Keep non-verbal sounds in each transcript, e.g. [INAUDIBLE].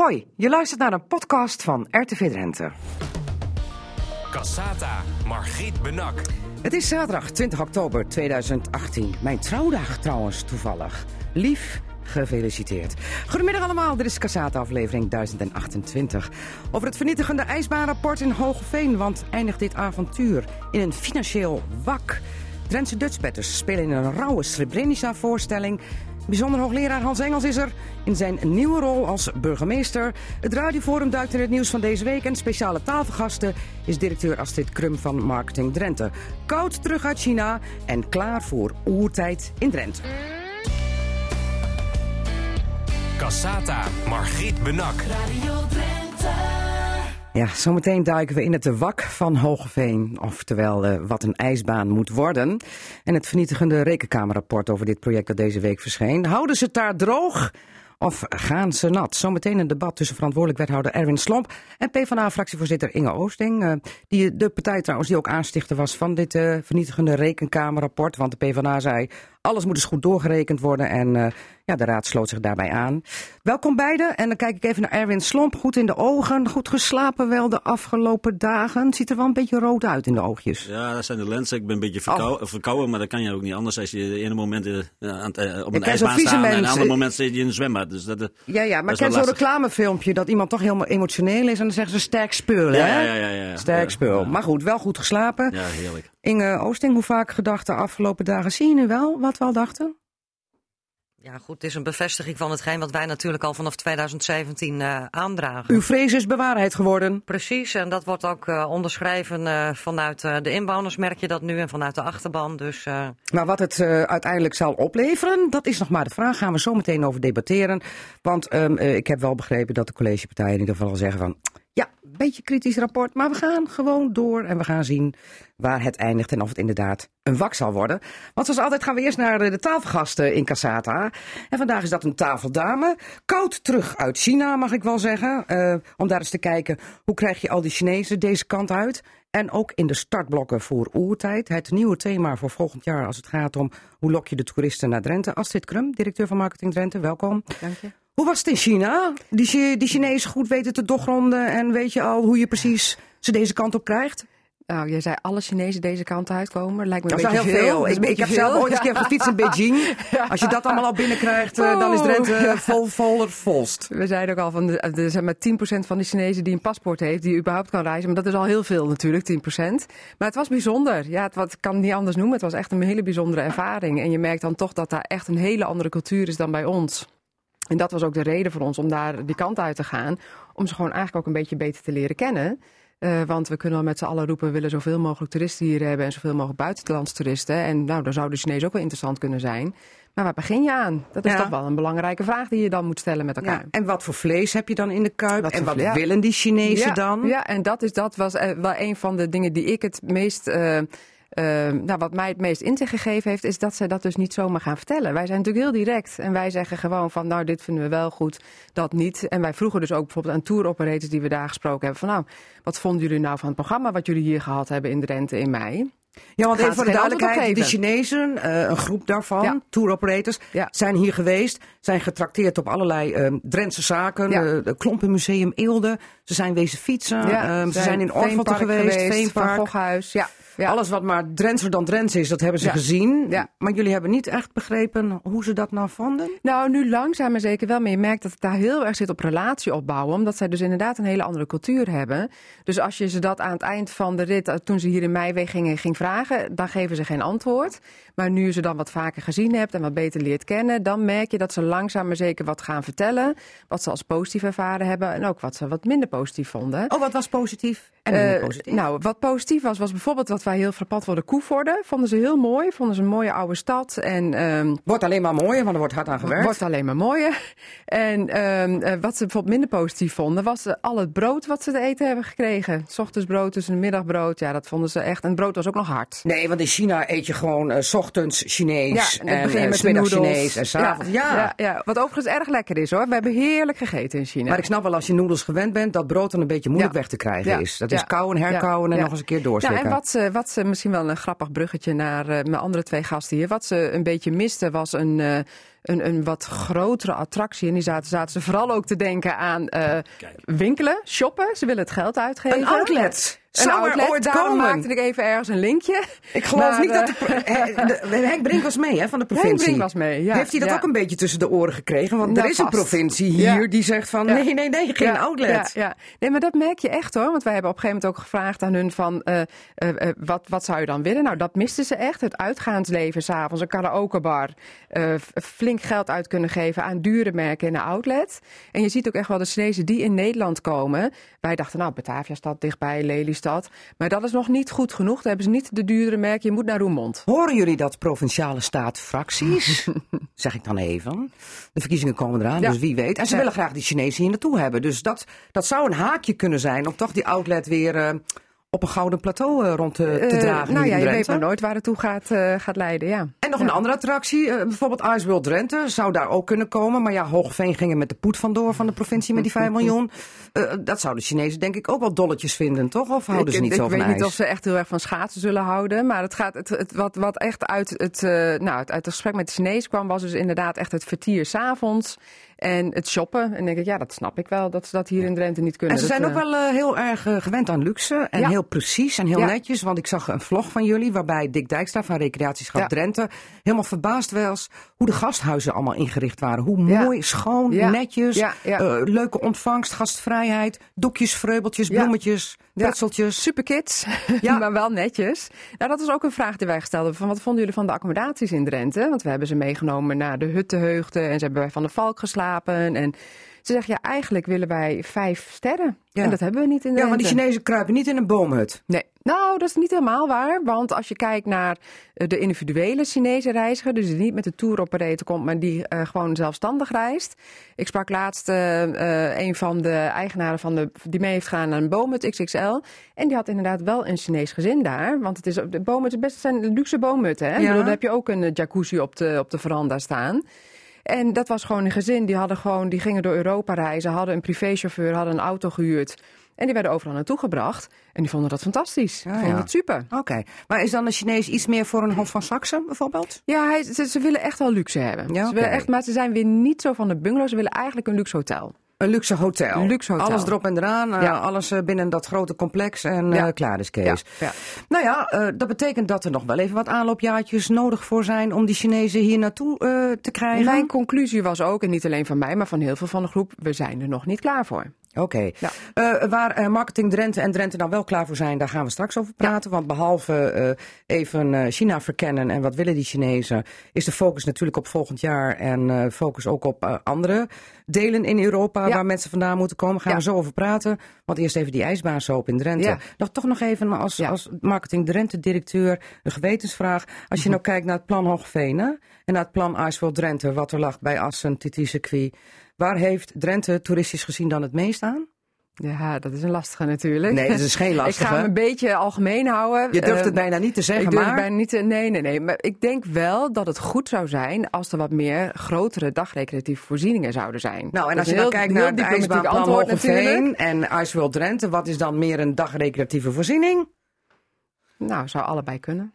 Hoi, je luistert naar een podcast van RTV Drenthe. Cassata, Margriet Benak. Het is zaterdag 20 oktober 2018. Mijn trouwdag trouwens, toevallig. Lief, gefeliciteerd. Goedemiddag allemaal, dit is Cassata aflevering 1028. Over het vernietigende ijsbaanrapport in Hogeveen. Want eindigt dit avontuur in een financieel wak. Drentse Dutchbatters spelen in een rauwe Srebrenica-voorstelling. Bijzonder hoogleraar Hans Engels is er in zijn nieuwe rol als burgemeester. Het Radioforum duikt in het nieuws van deze week. En speciale tafelgasten is directeur Astrid Krum van Marketing Drenthe. Koud terug uit China en klaar voor oertijd in Drenthe. Cassata, Margriet Benak. Radio Drenthe. Ja, zometeen duiken we in het wak van Hogeveen. Oftewel, eh, wat een ijsbaan moet worden. En het vernietigende rekenkamerrapport over dit project dat deze week verscheen. Houden ze het daar droog? Of gaan ze nat? Zometeen een debat tussen verantwoordelijk wethouder Erwin Slomp en PvdA-fractievoorzitter Inge Oosting. eh, die de partij trouwens die ook aanstichter was van dit eh, vernietigende rekenkamerrapport. Want de PvdA zei, alles moet dus goed doorgerekend worden. En eh, ja, de raad sloot zich daarbij aan. Welkom beiden. En dan kijk ik even naar Erwin Slomp. Goed in de ogen, goed geslapen wel de afgelopen dagen. Ziet er wel een beetje rood uit in de oogjes. Ja, dat zijn de lenzen. Ik ben een beetje verkou- verkouden, maar dat kan je ook niet anders als je de ene moment eh, aan het, eh, op een ijsbaan staat en mens, een ander eh, moment zit je in een zwembad. Dus dat, Ja, ja, maar ik ken zo'n reclamefilmpje dat iemand toch helemaal emotioneel is. En dan zeggen ze sterk spul, Ja, hè? ja, ja, ja, ja. Sterk spul. Maar goed, wel goed geslapen. Ja, heerlijk. Inge Oosting, hoe vaak gedacht de afgelopen dagen? Zie je nu wel wat we al dachten? Ja, goed, het is een bevestiging van hetgeen wat wij natuurlijk al vanaf 2017 eh, aandragen. Uw vrees is bewaarheid geworden. Precies, en dat wordt ook eh, onderschreven eh, vanuit de inwoners, merk je dat nu, en vanuit de achterban. Dus Maar wat het uiteindelijk zal opleveren, dat is nog maar de vraag. Gaan we zo meteen over debatteren. Want ehm, eh, ik heb wel begrepen dat de collegepartijen in ieder geval zeggen van... Ja, beetje kritisch rapport, maar we gaan gewoon door en we gaan zien waar het eindigt en of het inderdaad een wak zal worden. Want zoals altijd gaan we eerst naar eh, de tafelgasten in Casata. En vandaag is dat een tafeldame. Koud terug uit China, mag ik wel zeggen. Eh, om daar eens te kijken, hoe krijg je al die Chinezen deze kant uit? En ook in de startblokken voor oertijd. Het nieuwe thema voor volgend jaar als het gaat om hoe lok je de toeristen naar Drenthe. Astrid Krum, directeur van Marketing Drenthe, welkom. Dank je. Hoe was het in China? Die, die Chinezen goed weten te doorgronden en weet je al hoe je precies ze deze kant op krijgt? Nou, jij zei alle Chinezen deze kant uitkomen. Lijkt me een Dat beetje heel veel. Ik, heb zelf ooit eens een keer gefietst in [LAUGHS] Beijing. Als je dat allemaal al binnenkrijgt, eh, dan is Drenthe Oh. vol, voller volst. We zeiden ook al, van de, er zijn maar 10% van de Chinezen die een paspoort heeft, die überhaupt kan reizen. Maar dat is al heel veel natuurlijk, 10%. Maar het was bijzonder. Ja, het, wat, ik kan het niet anders noemen. Het was echt een hele bijzondere ervaring. En je merkt dan toch dat daar echt een hele andere cultuur is dan bij ons. En dat was ook de reden voor ons om daar die kant uit te gaan. Om ze gewoon eigenlijk ook een beetje beter te leren kennen. Eh, want we kunnen wel met z'n allen roepen, we willen zoveel mogelijk toeristen hier hebben en zoveel mogelijk buitenlandse toeristen. En nou, dan zou de Chinees ook wel interessant kunnen zijn. Maar waar begin je aan? Dat is Ja. toch wel een belangrijke vraag die je dan moet stellen met elkaar. Ja, en wat voor vlees heb je dan in de kuip? Wat en wat ja. willen die Chinezen dan? Ja, en dat, is, dat was eh, wel een van de dingen die ik het meest. eh, eh, nou, wat mij het meest inzicht gegeven heeft, is dat zij dat dus niet zomaar gaan vertellen. Wij zijn natuurlijk heel direct en wij zeggen gewoon van, nou, dit vinden we wel goed, dat niet. En wij vroegen dus ook bijvoorbeeld aan tour operators die we daar gesproken hebben, van, nou, wat vonden jullie nou van het programma wat jullie hier gehad hebben in Drenthe in mei? Ja, want even voor ze de duidelijkheid, de Chinezen, eh, een groep daarvan, Ja. tour operators, Ja. zijn hier geweest, zijn getrakteerd op allerlei eh, Drentse zaken, Ja. eh, de Klompenmuseum Eelde, ze zijn wezen fietsen, eh, ze zijn in Veenpark geweest, Van Veenpark. Goghuis, ja. Ja. Alles wat maar Drentser dan Drents is, dat hebben ze Ja. gezien. Ja. Maar jullie hebben niet echt begrepen hoe ze dat nou vonden? Nou, nu langzaam maar zeker wel. Maar je merkt dat het daar heel erg zit op relatie opbouwen. Omdat zij dus inderdaad een hele andere cultuur hebben. Dus als je ze dat aan het eind van de rit, eh, toen ze hier in mei weggingen, ging vragen, dan geven ze geen antwoord. Maar nu je ze dan wat vaker gezien hebt en wat beter leert kennen, dan merk je dat ze langzaam maar zeker wat gaan vertellen. Wat ze als positief ervaren hebben en ook wat ze wat minder positief vonden. Oh, wat was positief en Eh, positief? Nou, wat positief was, was bijvoorbeeld wat wij heel frappant vonden, Koevoorde. Vonden ze heel mooi. Vonden ze een mooie oude stad. En ehm, Wordt alleen maar mooier, want er wordt hard aan gewerkt. Wordt alleen maar mooier. [LAUGHS] En ehm, eh, wat ze bijvoorbeeld minder positief vonden, was eh, al het brood wat ze te eten hebben gekregen. 's ochtends brood, dus een middagbrood. Ja, dat vonden ze echt. En het brood was ook nog hard. Nee, want in China eet je gewoon 's ochtends Chinees en dan en, begin je eh, met middags noedels. Chinees en s'avonds. Ja. Ja, ja, wat overigens erg lekker is hoor. We hebben heerlijk gegeten in China. Maar ik snap wel als je noedels gewend bent, dat brood dan een beetje moeilijk Ja. weg te krijgen Ja. is. Dat is Ja. kauwen, herkauwen Ja. en Ja. nog eens een keer Nou, doorslikken. en wat ze, wat ze misschien wel een grappig bruggetje naar eh, mijn andere twee gasten hier. Wat ze een beetje misten was een, eh, een, een wat grotere attractie. En die zaten, zaten ze vooral ook te denken aan eh, winkelen, shoppen. Ze willen het geld uitgeven. Een outlet. Een Zou er outlet. ooit Daarom komen? maakte ik even ergens een linkje. Ik geloof Maar, niet dat de, eh, He- de- [LAUGHS] Henk Brink was mee hè, van de Henk provincie. Brink was mee, ja. Heeft hij dat Ja. ook een beetje tussen de oren gekregen? Want Nou, er is een provincie hier Ja. die zegt van nee, nee, nee, geen outlet. Ja, ja. Nee, maar dat merk je echt hoor. Want wij hebben op een gegeven moment ook gevraagd aan hun van... eh, eh, wat, wat zou je dan willen? Nou, dat misten ze echt. Het uitgaansleven s'avonds, een karaokebar. flink geld uit kunnen geven aan dure merken in een outlet. En je ziet ook echt wel de Chinezen die in Nederland komen. Wij dachten, nou, Bataviastad dichtbij, Lelystad. Maar dat is nog niet goed genoeg. Dan hebben ze niet de duurdere merken. Je moet naar Roermond. Horen jullie dat provinciale staatfracties? [LAUGHS] zeg ik dan even. De verkiezingen komen eraan, Ja. dus wie weet. En ze Ja. willen graag die Chinezen hier naartoe hebben. Dus dat, dat zou een haakje kunnen zijn om toch die outlet weer eh, op een gouden plateau eh, rond te, te Eh, dragen. nou ja, je weet maar nooit waar het toe gaat, eh, gaat leiden, ja. Nog Ja. een andere attractie, eh, bijvoorbeeld Ice World Drenthe, zou daar ook kunnen komen. Maar ja, Hoogveen ging er met de poet vandoor van de provincie met die 5 miljoen. Eh, dat zouden de Chinezen denk ik ook wel dolletjes vinden, toch? Of houden ik, ze niet ik zo van weet ijs? niet of ze echt heel erg van schaatsen zullen houden. Maar het gaat, het, het, wat, wat echt uit het, eh, nou, uit het gesprek met de Chinees kwam, was dus inderdaad echt het vertier s'avonds. En het shoppen. En denk ik, ja, dat snap ik wel, dat ze dat hier in Drenthe niet kunnen. En ze Dat, zijn ook eh, wel eh, heel erg eh, gewend aan luxe en Ja. heel precies en heel Ja. netjes. Want ik zag een vlog van jullie waarbij Dick Dijkstra van Recreatieschap Ja. Drenthe helemaal verbaasd was hoe de gasthuizen allemaal ingericht waren. Hoe mooi, schoon, netjes, leuke ontvangst, gastvrijheid, doekjes, vreubeltjes, bloemetjes, Ja. pretseltjes. Superkids, [LAUGHS] Ja. maar wel netjes. Nou, dat is ook een vraag die wij gesteld hebben. Van wat vonden jullie van de accommodaties in Drenthe? Want we hebben ze meegenomen naar de huttenheugden en ze hebben bij Van de Valk geslapen. En ze zeggen, ja, eigenlijk willen wij vijf sterren. Ja. En dat hebben we niet in Ja, Drenthe. maar die Chinezen kruipen niet in een boomhut. Nee, nou, dat is niet helemaal waar. Want als je kijkt naar eh, de individuele Chinese reiziger, dus die niet met de tour operator komt, maar die eh, gewoon zelfstandig reist. Ik sprak laatst eh, een van de eigenaren van de, die mee heeft gegaan naar een boomhut XXL. En die had inderdaad wel een Chinees gezin daar. Want het is, de boomhut is best zijn luxe boomhutten. Hè? Ik Ja. bedoel, dan heb je ook een jacuzzi op de, op de veranda staan. En dat was gewoon een gezin. Die, hadden gewoon, die gingen door Europa reizen, hadden een privéchauffeur, hadden een auto gehuurd. En die werden overal naartoe gebracht. En die vonden dat fantastisch. Die vonden ja. het super. Oké, maar is dan de Chinees iets meer voor een Hof van Saxe bijvoorbeeld? Ja, hij, ze, ze willen echt wel luxe hebben. Ja, ze willen echt, maar ze zijn weer niet zo van de bungalow. Ze willen eigenlijk een luxe hotel. Een luxe hotel. Luxe hotel. Alles erop en eraan, eh, alles eh, binnen dat grote complex en Ja. eh, klaar is Kees. Ja, ja. Nou ja, dat betekent dat er nog wel even wat aanloopjaartjes nodig voor zijn om die Chinezen hier naartoe te krijgen. Mijn conclusie was ook, en niet alleen van mij, maar van heel veel van de groep, we zijn er nog niet klaar voor. Oké. Ja. Eh, waar eh, Marketing Drenthe en Drenthe nou wel klaar voor zijn, daar gaan we straks over praten. Want behalve eh, even China verkennen en wat willen die Chinezen, is de focus natuurlijk op volgend jaar en eh, focus ook op andere delen in Europa Ja. waar mensen vandaan moeten komen. Gaan we zo over praten. Want eerst even die ijsbaansoop in Drenthe. Nog toch nog even als, als Marketing Drenthe directeur een gewetensvraag. Als je Mhm. nou kijkt naar het plan Hoogveen hè, en naar het plan Icewell Drenthe, wat er lag bij Assen, TT Circuit. Waar heeft Drenthe toeristisch gezien dan het meest aan? Ja, dat is een lastige natuurlijk. Nee, dat is geen [LAUGHS] Ik lastige. ga hem een beetje algemeen houden. Je durft het bijna niet te zeggen, ik durf maar... bijna niet te, nee, nee, nee. Maar ik denk wel dat het goed zou zijn als er wat meer grotere dagrecreatieve voorzieningen zouden zijn. Nou, en als je dan heel- kijkt heel naar het ijsbaanplan antwoord natuurlijk. Hogeveen en World Drenthe, wat is dan meer een dagrecreatieve voorziening? Nou, zou allebei kunnen.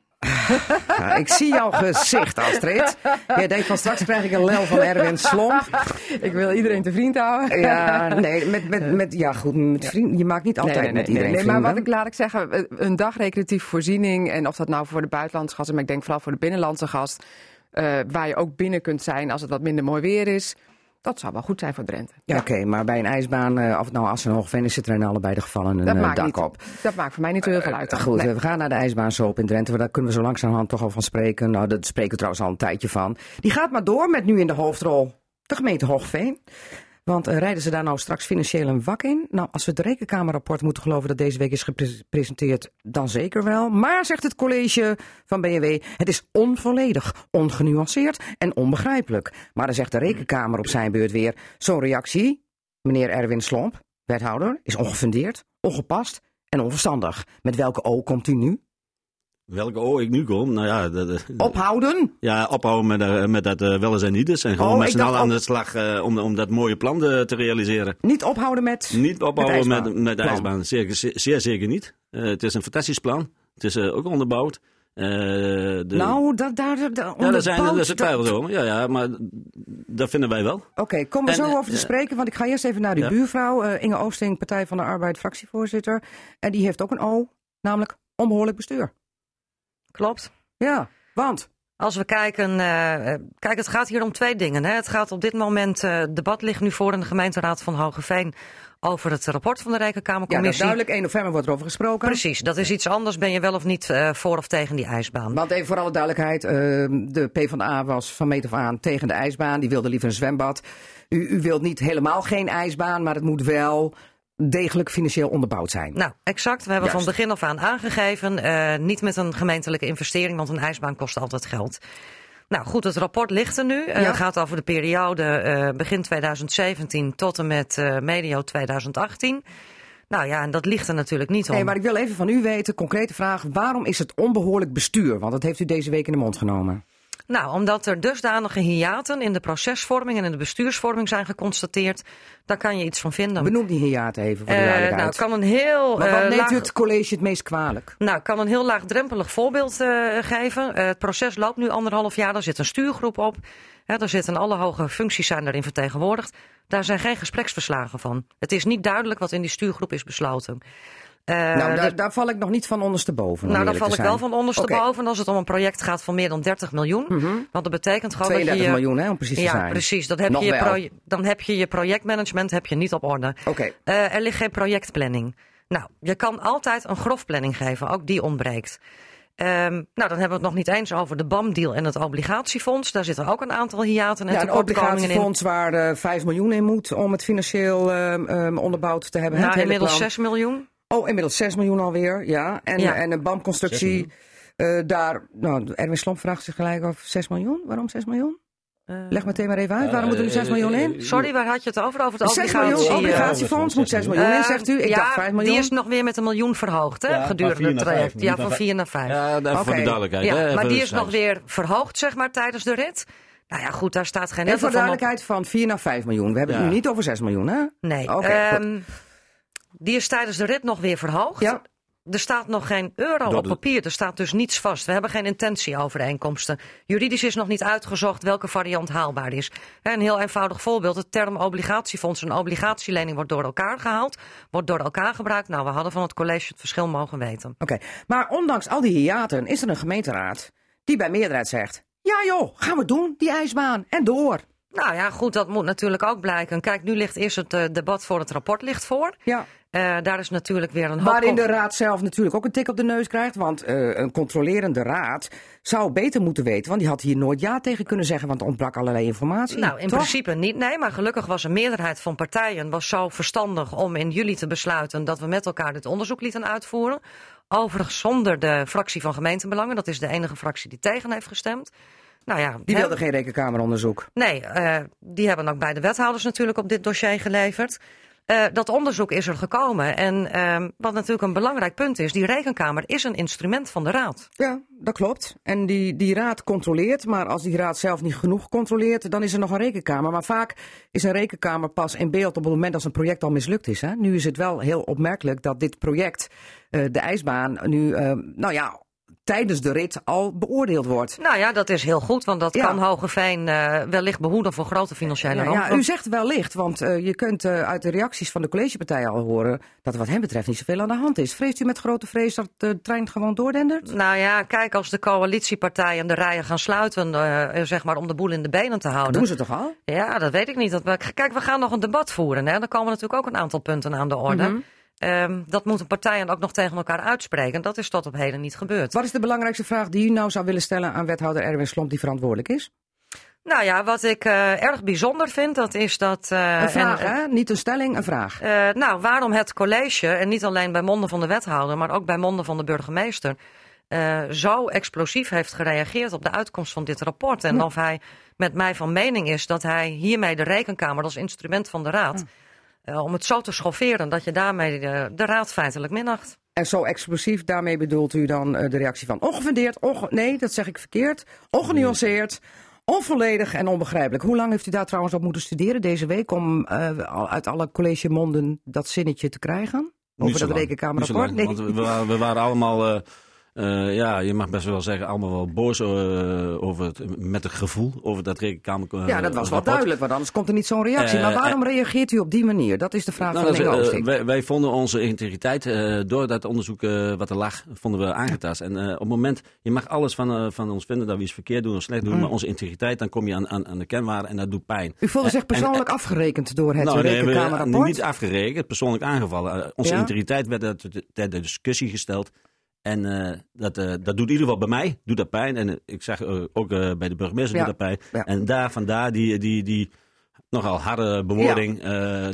Ja, ik zie jouw gezicht, Astrid. Jij denkt van straks krijg ik een lel van Erwin Slomp. Ik wil iedereen te vriend houden. Ja, nee, met, met, met, ja goed, met vrienden, je maakt niet altijd nee, nee, met iedereen nee, maar vrienden. wat ik laat ik zeggen, een dagrecreatieve voorziening en of dat nou voor de buitenlandse gasten, maar ik denk vooral voor de binnenlandse gast, eh, waar je ook binnen kunt zijn als het wat minder mooi weer is, dat zou wel goed zijn voor Drenthe. Ja, oké, maar bij een ijsbaan, eh, of nou Assen en Hoogveen is, zit er in allebei de gevallen een Dat eh, dak niet, op. dat maakt voor mij niet zo heel veel uit. dan. Goed, Nee. we gaan naar de ijsbaansoop in Drenthe. Daar kunnen we zo langzamerhand toch al van spreken. Nou, daar spreken we trouwens al een tijdje van. Die gaat maar door met nu in de hoofdrol de gemeente Hoogveen. Want eh, rijden ze daar nou straks financieel een wak in? Nou, als we het rekenkamerrapport moeten geloven dat deze week is gepresenteerd, dan zeker wel. Maar, zegt het college van BNW, het is onvolledig, ongenuanceerd en onbegrijpelijk. Maar dan zegt de rekenkamer op zijn beurt weer, zo'n reactie, meneer Erwin Slomp, wethouder, is ongefundeerd, ongepast en onverstandig. Met welke O komt u nu? Welke O ik nu kom? Nou ja, de, de- Ophouden? ja ophouden met, eh, met dat eh wel eens en niet eens. En gewoon Oh, met z'n allen aan de slag eh, om, om dat mooie plan eh, te realiseren. Niet ophouden met. Niet ophouden met, met de ijsbaan. Zeer, zeer, zeer zeker niet. Eh, het is een fantastisch plan. Het is eh, ook onderbouwd. Eh, de, Nou, daar, daar, daar ja, daar zijn, dat- twijfels over. Ja, ja, maar dat vinden wij wel. Oké, we En, zo eh, over te eh, spreken, want ik ga eerst even naar ja. buurvrouw, eh, Inge Oosting, Partij van de Arbeid, fractievoorzitter. En die heeft ook een O, namelijk onbehoorlijk bestuur. Klopt. Ja, want Als we kijken, eh, eh, kijk, het gaat hier om twee dingen. Hè. Het gaat op dit moment, het debat ligt nu voor in de gemeenteraad van Hogeveen over het rapport van de ja, Rekenkamercommissie. duidelijk, 1 november wordt erover gesproken. Precies, dat is iets anders. Ben je wel of niet voor of tegen die ijsbaan? Want even voor alle duidelijkheid, eh, de PvdA was van meet af aan tegen de ijsbaan. Die wilde liever een zwembad. U, u wilt niet helemaal geen ijsbaan, maar het moet wel degelijk financieel onderbouwd zijn. Nou, exact. We hebben Juist. van begin af aan aangegeven, eh, niet met een gemeentelijke investering, want een ijsbaan kost altijd geld. Nou goed, het rapport ligt er nu. Eh, Ja. Het gaat over de periode eh, begin 2017 tot en met eh, medio 2018. Nou ja, en dat ligt er natuurlijk niet om. Nee, maar ik wil even van u weten, concrete vraag. Waarom is het onbehoorlijk bestuur? Want dat heeft u deze week in de mond genomen. Nou, omdat er dusdanige hiaten in de procesvorming en in de bestuursvorming zijn geconstateerd, daar kan je iets van vinden. Benoem die hiaten even voor de Eh, duidelijkheid. nou, kan een heel maar wat eh, neemt laag- u het college het meest kwalijk? Nou, ik kan een heel laagdrempelig voorbeeld eh, geven. Het proces loopt nu anderhalf jaar. Daar zit een stuurgroep op. Hè, daar zitten alle hoge functies zijn erin vertegenwoordigd. Daar zijn geen gespreksverslagen van. Het is niet duidelijk wat in die stuurgroep is besloten. Eh, nou, daar, de- daar val ik nog niet van ondersteboven. nou, daar val te ik wel van ondersteboven als het om een project gaat van meer dan 30 miljoen. Want dat betekent gewoon dat 32 je... je- miljoen, hè, om precies te ja, zijn. precies. Dat heb Nog je wel. dan heb je je projectmanagement heb je niet op orde. Oké. Eh, er ligt geen projectplanning. Nou, je kan altijd een grofplanning geven, ook die ontbreekt. Ehm, nou, dan hebben we het nog niet eens over de BAM-deal en het obligatiefonds. Daar zitten ook een aantal hiaten en Ja, een in. obligatiefonds waar eh 5 miljoen in moet om het financieel ehm, ehm, onderbouwd te hebben. Nou, hele inmiddels plan. 6 miljoen. Oh, inmiddels 6 miljoen alweer, ja. En, Ja. en een BAM-constructie, eh, daar... Nou, Erwin Slomp vraagt zich gelijk af 6 miljoen. Waarom 6 miljoen? Eh, Leg meteen maar even uit. Waarom moet er nu 6 miljoen in? sorry, waar had je het over? Over het 6 miljoen obligatie. eh, obligatiefonds moet 6 miljoen in, zegt u. Ik ja, dacht 5 miljoen. die is nog weer met een miljoen verhoogd hè, Ja, gedurende het traject. Ja, van naar 4 naar 5. Ja, even voor Oké. de duidelijkheid. Ja, maar die de is nog weer verhoogd, zeg maar, tijdens de rit. Nou ja, goed, daar staat geen En voor op. duidelijkheid van 4 naar 5 miljoen. We hebben het nu niet over 6 miljoen, hè? Nee. Oké, ehm, die is tijdens de rit nog weer verhoogd. Ja. Er staat nog geen euro op de- papier. Er staat dus niets vast. We hebben geen intentieovereenkomsten. Juridisch is nog niet uitgezocht welke variant haalbaar is. Hè, Een heel eenvoudig voorbeeld. Het term obligatiefonds en obligatielening wordt door elkaar gehaald. Wordt door elkaar gebruikt. Nou, we hadden van het college het verschil mogen weten. Oké. Maar ondanks al die hiaten is er een gemeenteraad die bij meerderheid zegt... Ja joh, gaan we doen, die ijsbaan. En door. Nou ja, goed, dat moet natuurlijk ook blijken. Kijk, nu ligt eerst het eh, debat voor het rapport ligt voor. Ja. Eh, daar is natuurlijk weer een hoop... Waarin de raad zelf natuurlijk ook een tik op de neus krijgt. Want eh, een controlerende raad zou beter moeten weten. Want die had hier nooit ja tegen kunnen zeggen. Want er ontbrak allerlei informatie. Nou, in toch? principe niet, nee. Maar gelukkig was een meerderheid van partijen was zo verstandig om in juli te besluiten dat we met elkaar dit onderzoek lieten uitvoeren. Overigens zonder de fractie van gemeentebelangen. Dat is de enige fractie die tegen heeft gestemd. Nou ja, Die hè, wilde geen rekenkameronderzoek. Nee, eh, die hebben ook bij de wethouders natuurlijk op dit dossier geleverd. Eh, dat onderzoek is er gekomen. En ehm, wat natuurlijk een belangrijk punt is, die rekenkamer is een instrument van de raad. Ja, dat klopt. En die, die raad controleert. Maar als die raad zelf niet genoeg controleert, dan is er nog een rekenkamer. Maar vaak is een rekenkamer pas in beeld op het moment als een project al mislukt is. Hè? Nu is het wel heel opmerkelijk dat dit project, eh, de ijsbaan, nu, eh, nou ja, tijdens de rit al beoordeeld wordt. Nou ja, dat is heel goed, want dat Ja. kan Hogeveen eh wellicht behoeden voor grote financiële rampen. ja, u zegt wellicht, want eh, je kunt eh, uit de reacties van de collegepartijen al horen dat er wat hem betreft niet zoveel aan de hand is. Vreest u met grote vrees dat de trein gewoon doordendert? Nou ja, kijk, als de coalitiepartijen de rijen gaan sluiten, zeg maar, om de boel in de benen te houden. Doen ze toch al? Ja, dat weet ik niet. Dat we, kijk, we gaan nog een debat voeren. Hè. Dan komen natuurlijk ook een aantal punten aan de orde. Mhm. Ehm, dat moeten partijen ook nog tegen elkaar uitspreken. Dat is tot op heden niet gebeurd. Wat is de belangrijkste vraag die u nou zou willen stellen aan wethouder Erwin Slomp die verantwoordelijk is? Nou ja, wat ik eh, erg bijzonder vind, dat is dat... eh, Een vraag, en- hè? Niet een stelling, een vraag. Eh, nou, waarom het college, en niet alleen bij monden van de wethouder, maar ook bij monden van de burgemeester, eh, zo explosief heeft gereageerd op de uitkomst van dit rapport. En of hij met mij van mening is dat hij hiermee de rekenkamer als instrument van de raad, eh, om het zo te schofferen dat je daarmee de, de raad feitelijk minacht. En zo explosief, daarmee bedoelt u dan eh, de reactie van ongefundeerd, onge nee, dat zeg ik verkeerd, ongenuanceerd, onvolledig en onbegrijpelijk. Hoe lang heeft u daar trouwens op moeten studeren deze week om eh, uit alle collegemonden dat zinnetje te krijgen? Over dat rekenkamerrapport? lang, Want we, waren- we waren allemaal eh, ja, je mag best wel zeggen, allemaal wel boos eh, over het, met het gevoel over dat rekenkamer. eh, Ja, dat was wel duidelijk, want anders komt er niet zo'n reactie. Maar waarom reageert u op die manier? Dat is de vraag Nou, van Oosting. wij, wij vonden onze integriteit door dat onderzoek wat er lag, vonden we aangetast. En op het moment, je mag alles van, van ons vinden dat we iets verkeerd doen of slecht doen, maar onze integriteit, dan kom je aan, aan, aan de kenwaarde en dat doet pijn. Mm. U voelde zich en- persoonlijk afgerekend door het nou, nee, rekenkamerrapport? niet afgerekend, persoonlijk aangevallen. Onze Ja? integriteit werd ter discussie gesteld. En eh, dat, eh, dat doet in ieder geval bij mij, doet dat pijn. En eh, ik zeg ook bij de burgemeester Ja, doet dat pijn. ja. En daar vandaar die, die, die nogal harde bewoording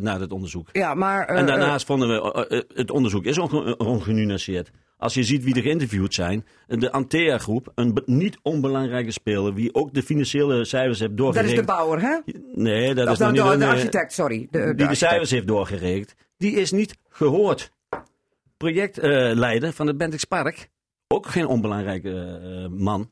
naar het onderzoek. Ja, maar... En daarnaast vonden we, het onderzoek is onge- ongenuanceerd. Als je ziet wie er geïnterviewd zijn, de Antea-groep, een be- niet onbelangrijke speler, wie ook de financiële cijfers heeft eh, dat is doorgerekend. de bouwer, hè? Nee, dat Of is nog de, niet de, een, de architect, sorry. De, de die de architect. cijfers heeft doorgerekend. Die is niet gehoord. Projectleider van het Bentix Park, ook geen onbelangrijke eh, man,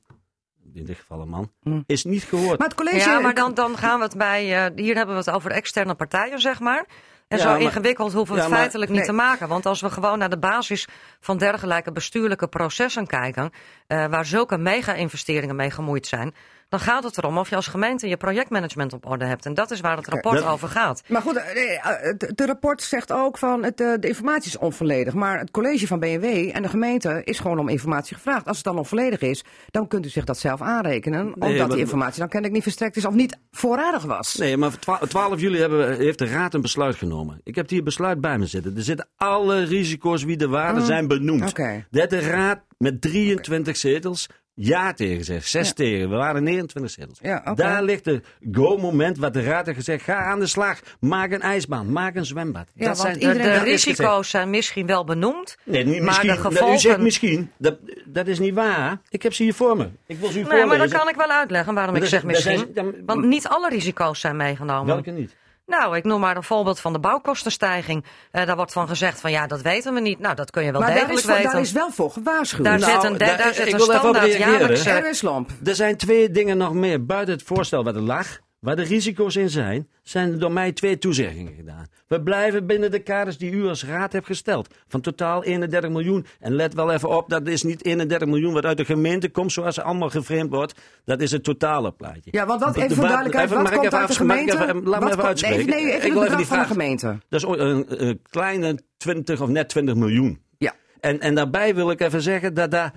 in dit geval een man, Hmm. is niet gehoord. Maar het college... Ja, maar dan, dan gaan we het bij. eh, hier hebben we het over externe partijen, zeg maar. En Ja, zo maar- ingewikkeld hoeven we het maar- feitelijk niet nee. te maken. Want als we gewoon naar de basis van dergelijke bestuurlijke processen kijken. eh, waar zulke mega-investeringen mee gemoeid zijn. Dan gaat het erom of je als gemeente je projectmanagement op orde hebt. En dat is waar het rapport dat- over gaat. Maar goed, eh, eh, het de rapport zegt ook van het, eh, de informatie is onvolledig. Maar het college van BNW en de gemeente is gewoon om informatie gevraagd. Als het dan onvolledig is, dan kunt u zich dat zelf aanrekenen. Nee, omdat maar- die informatie dan kennelijk niet verstrekt is of niet voorradig was. Nee, maar twa- 12 juli hebben we, heeft de Raad een besluit genomen. Ik heb hier besluit bij me zitten. Er zitten alle risico's wie de waarde zijn benoemd. Heeft de Raad met 23 zetels ja tegen gezegd. Zes tegen. We waren 29 zetels. Ja. Daar ligt het go-moment wat de Raad heeft gezegd. Ga aan de slag. Maak een ijsbaan. Maak een zwembad. Ja, want De, Iedereen de dat risico's zijn misschien wel benoemd. Nee, niet maar de Nou, gevolgen... U zegt misschien. Dat, dat is niet waar. Ik heb ze hier voor me. Ik wil ze u Nee, maar dat kan ik wel uitleggen waarom Maar ik dat zeg is- dat misschien. zijn- Want niet alle risico's zijn meegenomen. Welke niet? Nou, ik noem maar een voorbeeld van de bouwkostenstijging. Eh, daar wordt van gezegd van ja, dat weten we niet. Nou, dat kun je wel maar daar degelijk is, weten. daar is wel voor gewaarschuwd. Daar Nou, zit een, daar- daar zit ik een wil even op standaard jaarlijkse... Erwin Slomp. Er zijn twee dingen nog meer buiten het voorstel wat er lag. Waar de risico's in zijn, zijn er door mij twee toezeggingen gedaan. We blijven binnen de kaders die u als raad hebt gesteld. Van totaal 31 miljoen. En let wel even op, dat is niet 31 miljoen wat uit de gemeente komt, zoals ze allemaal geframed wordt. Dat is het totale plaatje. Ja, want wat, even voor de- duidelijkheid, wat komt uit de gemeente? laat me even uitspreken. Nee, even het van de gemeente. Dat is een, een kleine 20 of net 20 miljoen. Ja. En, en daarbij wil ik even zeggen dat daar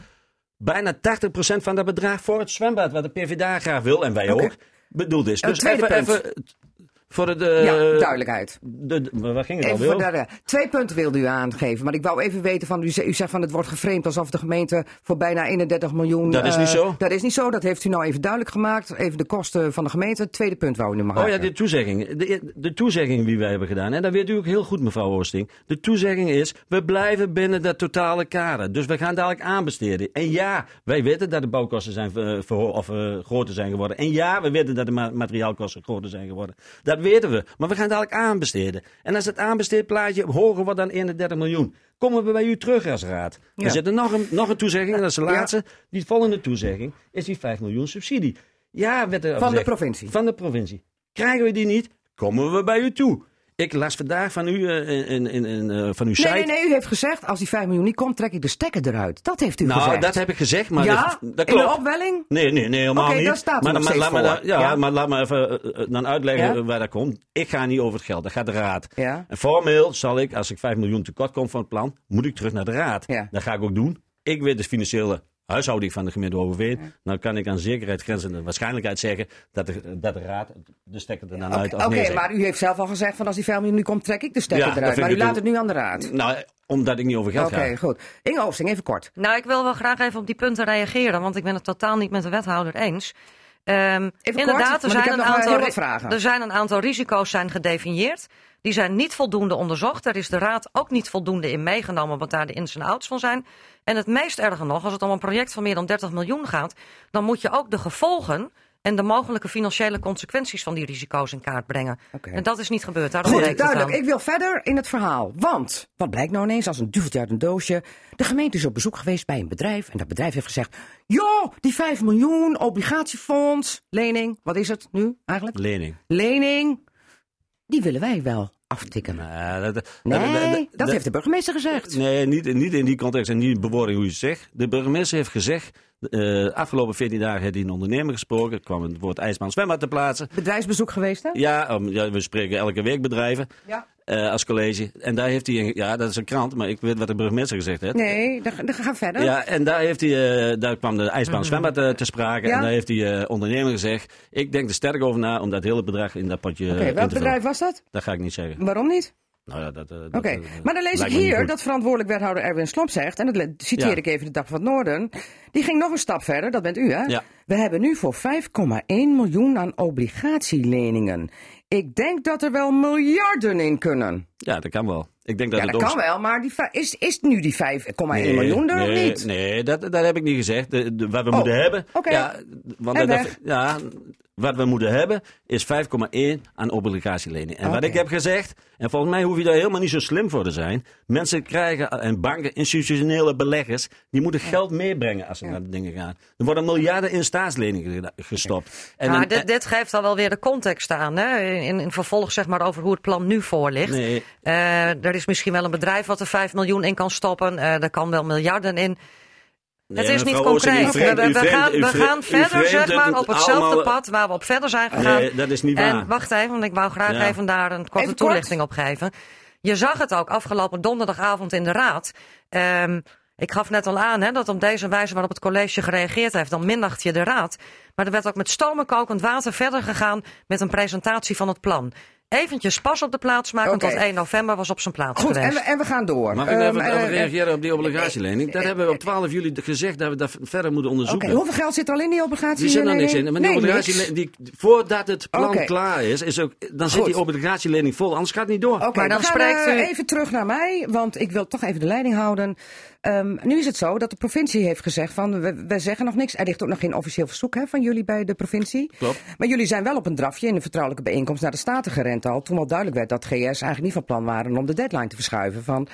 bijna 80% van dat bedrag voor het zwembad, wat de PvdA graag wil en wij ook, bedoeld is. Dus tweede even, even voor de, ja, duidelijkheid. de, de- waar ging het Even alweer? voor de, twee punten wilde u aangeven. Maar ik wou even weten van, u, u zegt van het wordt geframed alsof de gemeente voor bijna 31 miljoen... Dat is eh, niet zo. Dat is niet zo, dat heeft u nou even duidelijk gemaakt. Even de kosten van de gemeente. Tweede punt wou u nu maken. Oh ja, de toezegging. De, de toezegging die wij hebben gedaan. En dat weet u ook heel goed, mevrouw Oosting. De toezegging is, we blijven binnen dat totale kader. Dus we gaan dadelijk aanbesteden. En ja, wij weten dat de bouwkosten zijn, eh, verho- of, eh, groter zijn geworden. En ja, we weten dat de ma- materiaalkosten groter zijn geworden. Dat weten we. Maar we gaan dadelijk aanbesteden. En als het aanbesteedplaatje hoger wordt dan 31 miljoen, komen we bij u terug als raad. Ja. Er zit er nog een, nog een toezegging, en dat is de laatste. Die volgende toezegging is die 5 miljoen subsidie. Ja, werd er Van de provincie. Van de provincie. Krijgen we die niet, komen we bij u toe. Ik las vandaag van u, in, in, in, van uw site. Nee, nee, nee, u heeft gezegd, als die 5 miljoen niet komt, trek ik de stekker eruit. Dat heeft u nou, gezegd. dat heb ik gezegd, maar ja, dat, dat in de klopt. opwelling? Nee, nee, nee, helemaal Oké, niet. daar staat maar, maar, laat me ja, Ja. maar laat me even eh, eh, dan uitleggen Ja? waar dat komt. Ik ga niet over het geld, dat gaat de raad. Ja. En formeel zal ik, als ik 5 miljoen tekort kom van het plan, moet ik terug naar de raad. Dat ga ik ook doen. Ik weet de financiële huishouding van de gemeente Overveen. Nou kan ik aan zekerheid grenzende waarschijnlijkheid zeggen dat de, dat de raad de stekker er dan Oké, uit oké, nee maar u heeft zelf al gezegd van als die 5 miljoen niet komt, trek ik de stekker Ja, eruit. Maar u laat het nu aan de raad. Nou, omdat ik niet over geld Oké, ga. goed. Inge Oosting, even kort. Nou, ik wil wel graag even op die punten reageren, want ik ben het totaal niet met de wethouder eens. Ehm, inderdaad, er zijn, heb een eh, aantal, er zijn een aantal risico's zijn gedefinieerd. Die zijn niet voldoende onderzocht. Daar is de raad ook niet voldoende in meegenomen wat daar de ins en outs van zijn. En het meest erge nog, als het om een project van meer dan 30 miljoen gaat, dan moet je ook de gevolgen en de mogelijke financiële consequenties van die risico's in kaart brengen. Oké. En dat is niet gebeurd. Daarom Goed, duidelijk. Ik wil verder in het verhaal. Want, wat blijkt nou ineens als een duveltje uit een doosje? De gemeente is op bezoek geweest bij een bedrijf. En dat bedrijf heeft gezegd, joh, die 5 miljoen, obligatiefonds, lening, wat is het nu eigenlijk? Lening. Lening, die willen wij wel aftikken. Dat, dat- Nee, dat heeft de burgemeester gezegd. Nee, niet, niet in die context en niet in de bewoording hoe je het zegt. De burgemeester heeft gezegd, eh afgelopen 14 dagen heeft hij een ondernemer gesproken. Er kwam het woord ijsbaan zwembad te plaatsen. Bedrijfsbezoek geweest, hè? Ja, ja, we spreken elke week bedrijven Ja. Eh, als college. En daar heeft hij, een- ja dat is een krant, maar ik weet wat de burgemeester gezegd heeft. Nee, dan, dan gaan we verder. Ja, en daar, heeft hij, eh, daar kwam de ijsbaan zwembad eh, te sprake. Ja. En daar heeft die ondernemer gezegd, ik denk er sterk over na om dat hele bedrag in dat potje Oké, welk bedrijf was dat? Dat ga ik niet zeggen. Waarom niet? Nou ja, dat, dat, Oké, maar dan lees ik hier dat verantwoordelijk wethouder Erwin Slomp zegt, en dat citeer Ja. ik even de Dag van het Noorden, die ging nog een stap verder, dat bent u hè? Ja. We hebben nu voor 5,1 miljoen aan obligatieleningen. Ik denk dat er wel miljarden in kunnen. Ja, dat kan wel. Ik denk dat ja, het dat ook kan wel, maar die, is, is nu die 5,1 miljoen er nee, of niet? Nee, dat, dat heb ik niet gezegd. De, de- wat we Oh, moeten hebben. oké. Ja, want dat- ja, wat we moeten hebben is 5,1 aan obligatielening. En wat ik heb gezegd, en volgens mij hoef je daar helemaal niet zo slim voor te zijn. Mensen krijgen, en banken, institutionele beleggers, die moeten geld meebrengen als ze naar de dingen gaan. Er worden miljarden in staatsleningen gestopt. En maar een- dit, dit geeft dan wel weer de context aan. Hè? In, in vervolg zeg maar over hoe het plan nu voor ligt. Nee. Eh, er is misschien wel een bedrijf wat er 5 miljoen in kan stoppen. Eh er kan wel miljarden in. Nee, het is niet concreet. vreemd- we, vreemd- gaan, we vreemd- gaan verder vreemd zeg maar, op hetzelfde allemaal- pad waar we op verder zijn gegaan. Nee, dat is niet En waar. wacht even, want ik wou graag Ja. even daar een korte Even kort. toelichting op geven. Je zag het ook afgelopen donderdagavond in de raad. Ehm, ik gaf net al aan hè, dat op deze wijze waarop het college gereageerd heeft, dan minacht je de raad. Maar er werd ook met stomen kokend water verder gegaan met een presentatie van het plan. Eventjes pas op de plaats maken, Oké. tot 1 november was op zijn plaats Goed, geweest. en we, en we gaan door. Mag ik Ehm, even, eh, even eh, reageren op die obligatielening? Dat hebben we op 12 juli gezegd dat we dat verder moeten Oké, onderzoeken. hoeveel geld zit er al in die obligatie? Die zit nog niks in. Maar die Nee, obligatielening, die, voordat het plan klaar is, is ook, dan zit Goed. die obligatielening vol. Anders gaat het niet door. Oké, Maar dan we gaan spreekt eh, u- even terug naar mij, want ik wil toch even de leiding houden. Ehm, nu is het zo dat de provincie heeft gezegd van, we, we zeggen nog niks. Er ligt ook nog geen officieel verzoek hè, van jullie bij de provincie. Klopt. Maar jullie zijn wel op een drafje in de vertrouwelijke bijeenkomst naar de Staten gerend al. Toen al duidelijk werd dat GS eigenlijk niet van plan waren om de deadline te verschuiven van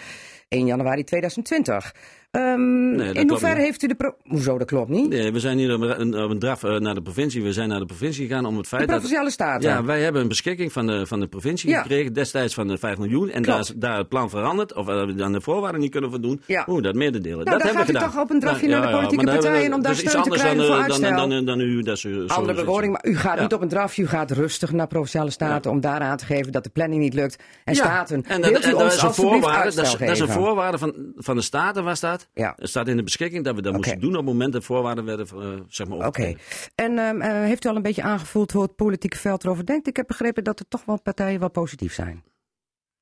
1 januari 2020. Ehm, in hoeverre heeft u de... Pro Hoezo, dat klopt niet? Nee, we zijn hier op een, op een draf eh, naar de provincie. We zijn naar de provincie gegaan om het De feit dat... Provinciale Staten. Ja, wij hebben een beschikking van de, van de provincie Ja. gekregen, destijds van de 5 miljoen. En daar is daar het plan veranderd, of eh, we aan de voorwaarden niet kunnen voldoen. Ja. Hoe dat mee te delen. Nou, dat dan hebben we gaat u gedaan. toch op een drafje naar de politieke partijen om daar is steun te krijgen dan, voor eh, dan, uitstel. dan, dan, dan u. Dat zo Andere zegt. bewoording, maar u gaat niet op een drafje, u gaat rustig naar Provinciale Staten om daar aan te geven dat de planning niet lukt. En Staten, en dat, u dat ons is een voorwaarde, dat, is, uitstel dat is een geven? voorwaarde van, van de Staten, was dat. Ja. Het staat in de beschikking dat we dat Oké. moesten doen op het moment dat voorwaarden werden eh, zeg maar Oké. En ehm, eh, heeft u al een beetje aangevoeld hoe het politieke veld erover denkt? Ik heb begrepen dat er toch wel partijen wel positief zijn.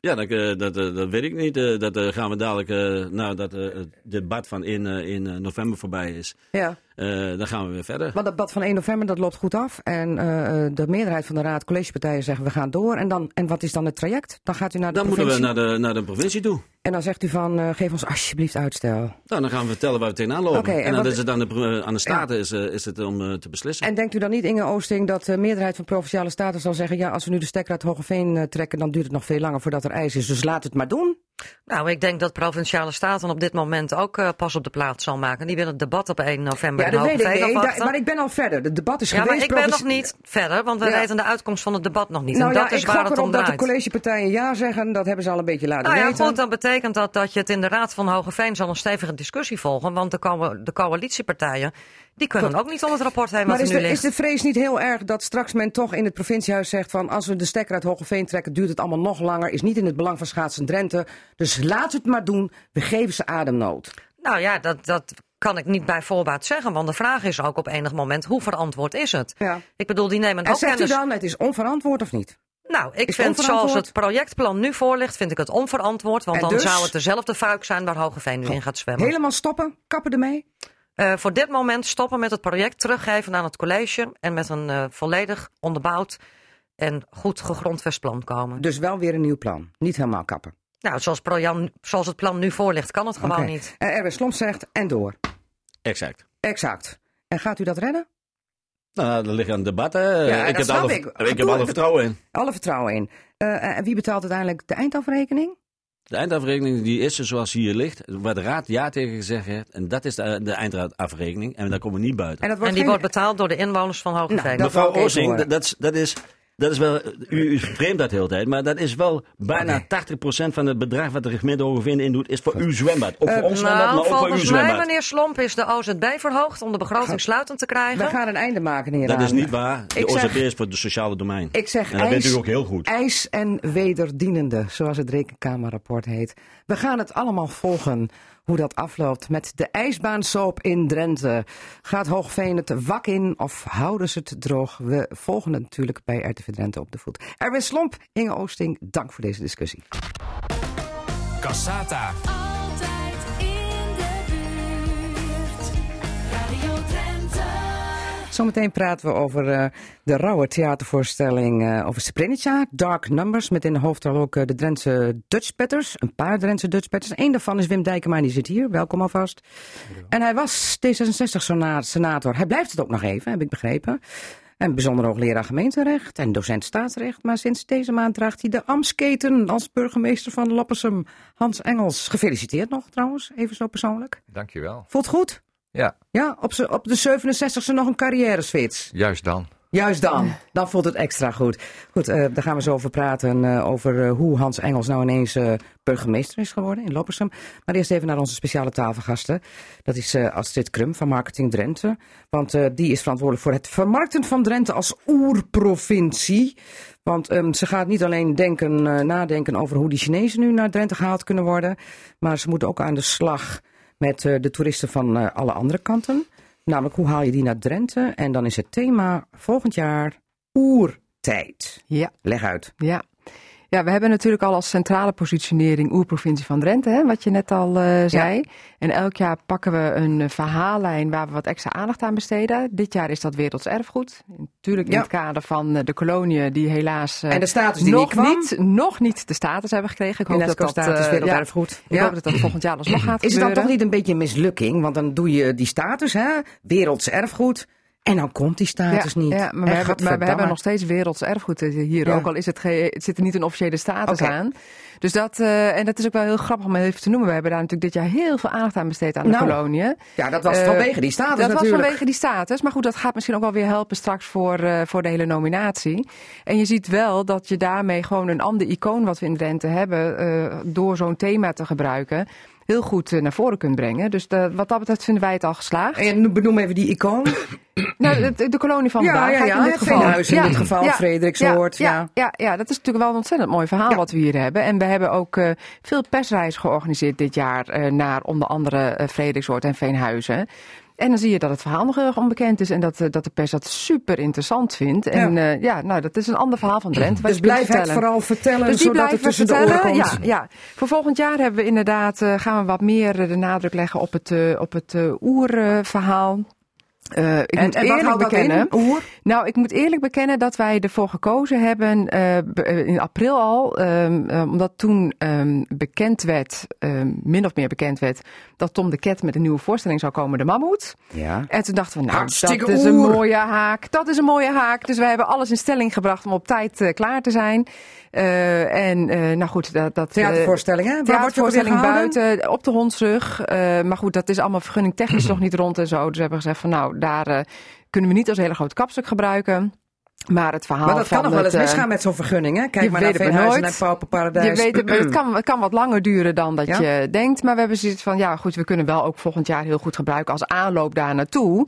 Ja, dat, eh, dat, dat weet ik niet. Dat gaan we dadelijk, nadat eh, het debat van in, in november voorbij is, Ja. Eh, dan gaan we weer verder. Want het debat van 1 november dat loopt goed af. En eh, eh, de meerderheid van de raad, collegepartijen zeggen we gaan door. En, dan, en wat is dan het traject? Dan gaat u naar de Dan moeten provincie. we naar de, naar de provincie toe. En dan zegt u van geef ons alsjeblieft uitstel. Nou, dan gaan we vertellen waar we tegenaan lopen. Oké, en en dan wat- is het aan de, aan de Staten is, is het om te beslissen. En denkt u dan niet, Inge Oosting, dat de meerderheid van Provinciale Staten zal zeggen... ja, als we nu de stekker uit Hogeveen trekken, dan duurt het nog veel langer voordat er ijs is. Dus laat het maar doen. Nou, ik denk dat Provinciale Staten op dit moment ook eh, pas op de plaats zal maken. Die willen het debat op 1 november Ja, dat weet ik. Nee, da- maar ik ben al verder. Het debat is Ja, maar geweest. ik ben nog niet verder, want we Ja. weten de uitkomst van het debat nog niet. Nou en dat ja, is ik waar het om erop dat de draait. collegepartijen ja zeggen. Dat hebben ze al een beetje laten Nou ja, weten. goed, dan betekent dat dat je het in de Raad van Hogeveen zal een stevige discussie volgen. Want de, co- de coalitiepartijen, die kunnen ook niet om het rapport heen wat maar er is nu de, is ligt. de vrees niet heel erg dat straks men toch in het provinciehuis zegt van als we de stekker uit Hogeveen trekken, duurt het allemaal nog langer, is niet in het belang van schaatsen Drenthe. Dus laat het maar doen, we geven ze ademnood. Nou ja, dat, dat kan ik niet bij voorbaat zeggen. Want de vraag is ook op enig moment, hoe verantwoord is het? Ja. Ik bedoel, die nemen En ook zegt u dan, het is onverantwoord of niet? Nou, ik Is vind zoals het projectplan nu voor ligt, vind ik het onverantwoord. Want En dan dus? zou het dezelfde fuik zijn waar Hogeveen nu in gaat zwemmen. Helemaal stoppen, kappen ermee. Eh, voor dit moment stoppen met het project, teruggeven aan het college en met een eh, volledig onderbouwd en goed gegrondvest plan komen. Dus wel weer een nieuw plan. Niet helemaal kappen. Nou, zoals, Projan, zoals het plan nu voor ligt, kan het gewoon Oké. niet. En Erwin Slomp zegt en door. Exact. Exact. En gaat u dat redden? Nou, er ligt een debat. Hè. Ja, ik, dat heb snap alle, ik. ik heb alle vertrouwen in. Alle vertrouwen in. Eh, en wie betaalt uiteindelijk de eindafrekening? De eindafrekening die is er zoals hier ligt, waar de raad ja tegen gezegd heeft. En dat is de, de eindafrekening. En daar komen we niet buiten. En, dat En wordt die geen- wordt betaald door de inwoners van Hogeveen. Nou, dat- Mevrouw Oosing, dat, is, dat is wel, u, u vreemdt dat de hele tijd, maar dat is wel bijna 80% van het bedrag wat de gemeente Overveen in doet, is voor uw zwembad. Ook voor ons zwembad, maar Nou, ook voor uw volgens mij, zwembad. meneer Slomp, is de OZB verhoogd om de begroting sluitend te krijgen. We gaan een einde maken hier Dat is niet waar. De Ik zeg- OZB is voor het sociale domein. Ik zeg en dat ijs, weet u ook heel goed. ijs en wederdienende, zoals het rekenkamerrapport heet. We gaan het allemaal volgen hoe dat afloopt met de ijsbaansoop in Drenthe. Gaat Hoogveen het wak in of houden ze het droog? We volgen het natuurlijk bij RTV Drenthe op de voet. Erwin Slomp, Inge Oosting, dank voor deze discussie. Cassata. Zometeen praten we over eh, de rauwe theatervoorstelling eh, over Sprenica, Dark Numbers, met in de hoofdrol ook eh, de Drentse Dutchpetters. Een paar Drentse Dutchpetters. Eén daarvan is Wim Dijkema, die zit hier. Welkom alvast. En hij was D66-senator. Hij blijft het ook nog even, heb ik begrepen. En bijzonder hoogleraar gemeenterecht en docent staatsrecht. Maar sinds deze maand draagt hij de ambtsketen als burgemeester van Loppersum. Hans Engels, gefeliciteerd nog trouwens, even zo persoonlijk. Dankjewel. Voelt goed? Ja, Ja, op, op de 67e nog een carrière-switch. juist dan. Juist dan. Dan voelt het extra goed. Goed, eh, daar gaan we zo over praten. eh, over eh, hoe Hans Engels nou ineens eh, burgemeester is geworden in Loppersum. Maar eerst even naar onze speciale tafelgasten. Dat is eh, Astrid Krum van Marketing Drenthe. Want eh, die is verantwoordelijk voor het vermarkten van Drenthe als oerprovincie. Want ehm, ze gaat niet alleen denken, eh, nadenken over hoe die Chinezen nu naar Drenthe gehaald kunnen worden. Maar ze moeten ook aan de slag met eh, de toeristen van eh, alle andere kanten. Namelijk, hoe haal je die naar Drenthe? En dan is het thema volgend jaar oertijd. Ja, Leg uit. ja. Ja, we hebben natuurlijk al als centrale positionering Oerprovincie van Drenthe, hè, wat je net al eh, zei. En elk jaar pakken we een eh, verhaallijn waar we wat extra aandacht aan besteden. Dit jaar is dat werelds erfgoed. Natuurlijk in Ja. het kader van eh, de koloniën die helaas En de status die nog, niet kwam. niet, nog niet de status hebben gekregen. Ik hoop dat eh, werelderfgoed. ja, ik hoop dat dat volgend jaar alsnog [CLEARS THROAT] gaat Is het dan toch niet een beetje een mislukking? Want dan doe je die status, hè? Werelds erfgoed. En dan komt die status niet. Ja, maar we, En hebben, maar we gadverdamme. hebben nog steeds werelds erfgoed hier. Ja. Ook al is het, ge- het zit er niet een officiële status aan. Dus dat, eh, en dat is ook wel heel grappig om even te noemen. We hebben daar natuurlijk dit jaar heel veel aandacht aan besteed aan de Nou, koloniën. Ja, dat was Eh, vanwege die status dat natuurlijk. was vanwege die status. Maar goed, dat gaat misschien ook wel weer helpen straks voor, eh, voor de hele nominatie. En je ziet wel dat je daarmee gewoon een ander icoon wat we in Drenthe hebben, eh, door zo'n thema te gebruiken, heel goed eh, naar voren kunt brengen. Dus de- wat dat betreft vinden wij het al geslaagd. En benoem even die icoon. [COUGHS] Nou, de, de kolonie van Ja, ja, ja, in dit het geval. Veenhuis in dit geval, Ja, ja. ja, ja, ja, dat is natuurlijk wel een ontzettend mooi verhaal Ja. wat we hier hebben. En we hebben ook eh, veel persreizen georganiseerd dit jaar eh, naar onder andere eh Frederiksoord en Veenhuizen. En dan zie je dat het verhaal nog heel erg onbekend is en dat, eh, dat de pers dat super interessant vindt. En Ja. ja, ja nou, dat is een ander verhaal van Drenthe. wat Dus blijf het vooral vertellen, Dus zodat het tussen de vertellen. oren komt. Ja, ja, voor volgend jaar hebben we inderdaad, eh, gaan we wat meer eh, de nadruk leggen op het, eh, op het eh, oerverhaal. Eh, ik En, moet en eerlijk bekennen. Nou, ik moet eerlijk bekennen dat wij ervoor gekozen hebben, eh, eh, in april al, ehm, eh, omdat toen ehm, bekend werd, ehm, min of meer bekend werd, dat Tom de Ket met een nieuwe voorstelling zou komen, De Mammoet. Ja. En toen dachten we, nou, Hartstikke dat is een mooie haak. Dat is een mooie haak. Dus we hebben alles in stelling gebracht om op tijd klaar te zijn. Eh, en eh, nou goed, dat... dat Theatervoorstelling, hè? Theatervoorstelling gehouden? buiten, op de hondsrug. Maar goed, dat is allemaal vergunning technisch [CLEARS THROAT] nog niet rond en zo. Dus we hebben gezegd van nou, daar eh, kunnen we niet als hele groot kapstuk gebruiken. Maar het verhaal Maar dat kan nog wel eens eh, misgaan met zo'n vergunning, hè? Kijk je maar naar weet maar Veenhuizen en nooit. Pauperparadijs. je weet het, het, kan, het kan wat langer duren dan dat Ja? je denkt. Maar we hebben zoiets van, ja goed, we kunnen wel ook volgend jaar heel goed gebruiken als aanloop daar naartoe.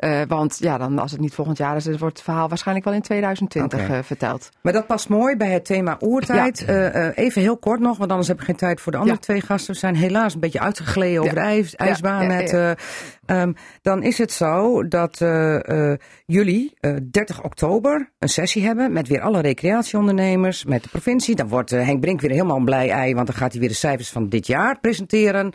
Eh, want ja, dan, als het niet volgend jaar is, dan wordt het verhaal waarschijnlijk wel in 2020 Oké. eh, verteld. Maar dat past mooi bij het thema oertijd. Eh, even heel kort nog, want anders heb ik geen tijd voor de andere Ja. twee gasten. We zijn helaas een beetje uitgegleden over de ijs, ijsbaan. met, eh, ehm, dan is het zo dat jullie eh, 30 oktober een sessie hebben met weer alle recreatieondernemers, met de provincie. Dan wordt Henk Brink weer helemaal een blij ei, want dan gaat hij weer de cijfers van dit jaar presenteren.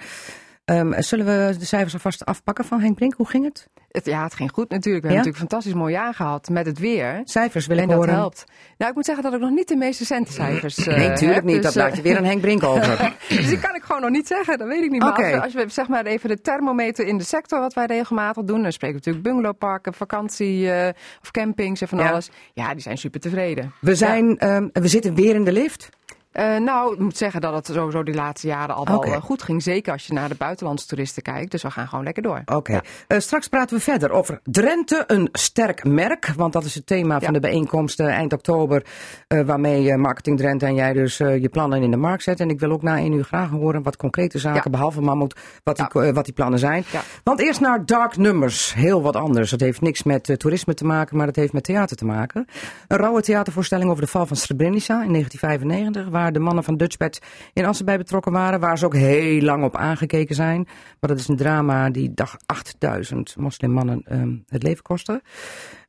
Ehm, zullen we de cijfers alvast afpakken van Henk Brink? Hoe ging het? Het, ja, het ging goed natuurlijk. We Ja? hebben natuurlijk een fantastisch mooi jaar gehad met het weer. Cijfers wil ik En dat horen. helpt. Nou, ik moet zeggen dat ik nog niet de meest recente cijfers eh Nee, tuurlijk heb, niet. dus, Dat laat eh, je weer aan Henk Brink over. [LAUGHS] dus die kan ik gewoon nog niet zeggen, dat weet ik niet. Maar als, we, als we zeg maar even de thermometer in de sector, wat wij regelmatig doen, dan spreken we natuurlijk bungalowparken, vakantie eh, of campings en van Ja. alles. Ja, die zijn super tevreden. We, zijn, ehm, we zitten weer in de lift. Eh, nou, ik moet zeggen dat het sowieso die laatste jaren al wel eh, goed ging. Zeker als je naar de buitenlandse toeristen kijkt. Dus we gaan gewoon lekker door. Oké. Eh, straks praten we verder over Drenthe, een sterk merk. Want dat is het thema van de bijeenkomst eind oktober. waarmee Marketing Drenthe en jij dus je plannen in de markt zet. En ik wil ook na één uur graag horen wat concrete zaken, Ja. behalve Mammoet, wat, die, wat die plannen zijn. Want eerst naar Dark Numbers. Heel wat anders. Het heeft niks met toerisme te maken, maar het heeft met theater te maken. Een rauwe theatervoorstelling over de val van Srebrenica in 1995. Waar de mannen van Dutchbed in Assen bij betrokken waren. Waar ze ook heel lang op aangekeken zijn. Maar dat is een drama die dag 8000 moslimmannen ehm, het leven kostte.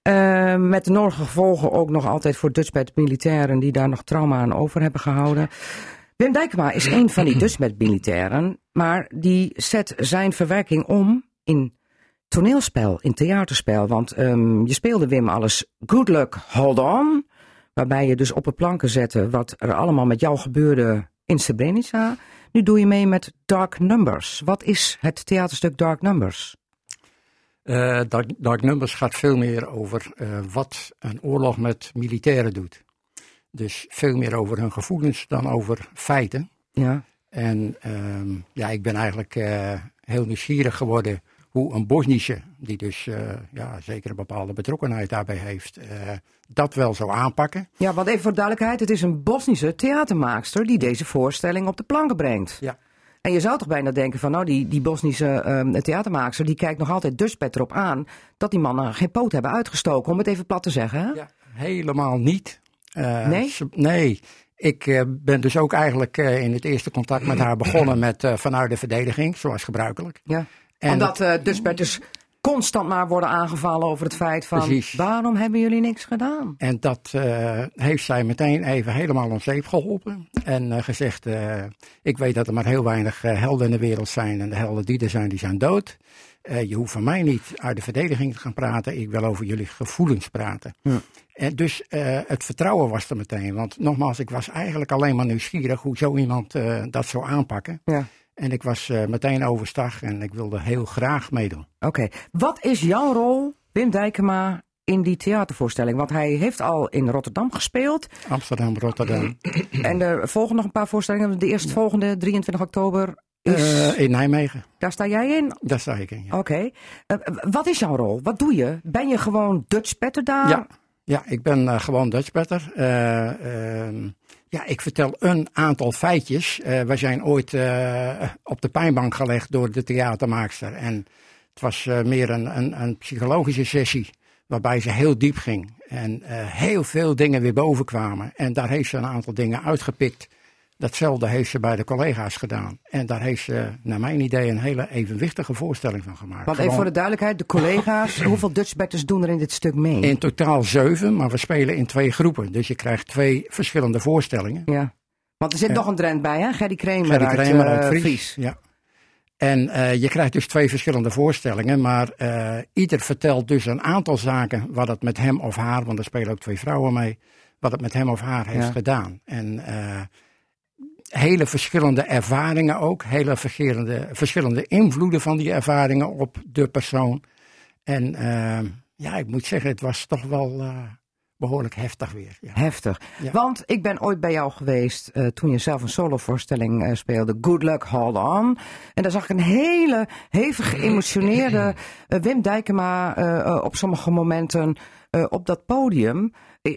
Ehm, met de nodige gevolgen ook nog altijd voor Dutchbed militairen die daar nog trauma aan over hebben gehouden. Wim Dijkema is een van die Dutchbed militairen, maar die zet zijn verwerking om in toneelspel, in theaterspel. Want ehm, je speelde Wim alles Good Luck, Hold On. Waarbij je dus op het planken zette wat er allemaal met jou gebeurde in Srebrenica. Nu doe je mee met Dark Numbers. Wat is het theaterstuk Dark Numbers? Eh, Dark, Dark Numbers gaat veel meer over eh, wat een oorlog met militairen doet. Dus veel meer over hun gevoelens dan over feiten. Ja, En ehm, ja, ik ben eigenlijk eh, heel nieuwsgierig geworden hoe een Bosnische, die dus eh, ja, zeker een bepaalde betrokkenheid daarbij heeft, eh, dat wel zou aanpakken. ja want even voor duidelijkheid. Het is een Bosnische theatermaakster die deze voorstelling op de planken brengt. Ja. En je zou toch bijna denken van nou die, die Bosnische ehm, theatermaakster die kijkt nog altijd Dutchbed erop aan dat die mannen geen poot hebben uitgestoken. Om het even plat te zeggen. Hè? Ja, helemaal niet. Eh, Nee? nee. Ik ben dus ook eigenlijk in het eerste contact met haar begonnen met vanuit de verdediging, zoals gebruikelijk. Ja. En Omdat eh Dutchbed dus constant maar worden aangevallen over het feit van Precies. waarom hebben jullie niks gedaan? En dat eh, heeft zij meteen even helemaal om zeep geholpen. En eh, gezegd, eh, ik weet dat er maar heel weinig helden in de wereld zijn. En de helden die er zijn, die zijn dood. Eh, je hoeft van mij niet uit de verdediging te gaan praten. Ik wil over jullie gevoelens praten. Ja. En dus eh, het vertrouwen was er meteen. Want nogmaals, ik was eigenlijk alleen maar nieuwsgierig hoe zo iemand eh, dat zou aanpakken. Ja. En ik was eh, meteen overstag en ik wilde heel graag meedoen. Oké, wat is jouw rol, Wim Dijkema, in die theatervoorstelling? Want hij heeft al in Rotterdam gespeeld. Amsterdam, Rotterdam, [CLEARS THROAT] En er volgen nog een paar voorstellingen. De eerstvolgende, 23 oktober, is, eh, in Nijmegen. daar sta jij in? Daar sta ik in. Ja. Oké. Eh, wat is jouw rol? Wat doe je? Ben je gewoon Dutch Petter daar? Ja, ja ik ben gewoon Dutchbetter. Eh ehm, ja, ik vertel een aantal feitjes. Eh we zijn ooit eh, op de pijnbank gelegd door de theatermaakster. En het was eh, meer een, een, een psychologische sessie waarbij ze heel diep ging. En heel veel dingen weer boven kwamen. En daar heeft ze een aantal dingen uitgepikt. Datzelfde heeft ze bij de collega's gedaan. En daar heeft ze, naar mijn idee, een hele evenwichtige voorstelling van gemaakt. Want even voor de duidelijkheid, de collega's, [CLEARS THROAT] hoeveel Dutch Betters doen er in dit stuk mee? in totaal zeven, maar we spelen in twee groepen. Dus je krijgt twee verschillende voorstellingen. Ja. Want er zit nog een Drent bij, hè? Gerry Kramer Gerry uit, Kramer eh, uit Fries. Fries. Ja. En eh, je krijgt dus twee verschillende voorstellingen, maar eh, ieder vertelt dus een aantal zaken wat het met hem of haar, want er spelen ook twee vrouwen mee, wat het met hem of haar heeft Ja. gedaan. En hele verschillende ervaringen ook, hele verschillende, verschillende invloeden van die ervaringen op de persoon. En eh, ja, ik moet zeggen, het was toch wel eh, behoorlijk heftig weer. Ja. Heftig. Ja. Want ik ben ooit bij jou geweest eh, toen je zelf een solovoorstelling speelde. Good Luck, Hold On. En daar zag ik een hele hevig geëmotioneerde [CLEARS THROAT] Wim Dijkema op sommige momenten op dat podium.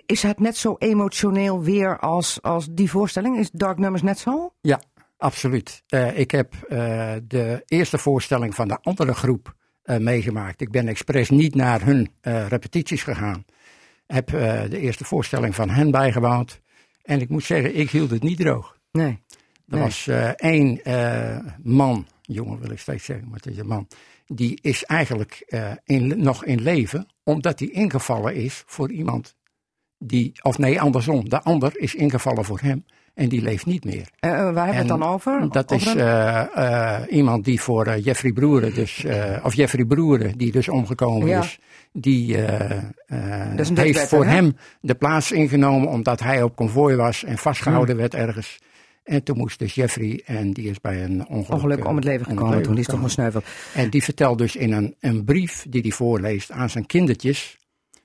Is het net zo emotioneel weer als, als die voorstelling? Is Dark Numbers net zo? Ja, absoluut. Eh, ik heb eh, de eerste voorstelling van de andere groep eh, meegemaakt. Ik ben expres niet naar hun repetities gegaan. Heb de eerste voorstelling van hen bijgebouwd. En ik moet zeggen, ik hield het niet droog. Nee. Er Nee. was één man, jongen wil ik steeds zeggen, maar het is een man. Die is eigenlijk in, nog in leven, omdat hij ingevallen is voor iemand die, of nee, andersom. De ander is ingevallen voor hem en die leeft niet meer. Eh, waar hebben we het dan over? Dat Over is eh, iemand die voor Jeffrey Broeren, dus, of Jeffrey Broeren, die dus omgekomen Ja. is, die heeft voor hè? hem de plaats ingenomen omdat hij op konvooi was en vastgehouden Hmm. werd ergens. En toen moest dus Jeffrey, en die is bij een ongeluk, ongeluk om het leven om gekomen toen. Die is toch gesneuveld. En die vertelt dus in een, een brief die hij voorleest aan zijn kindertjes,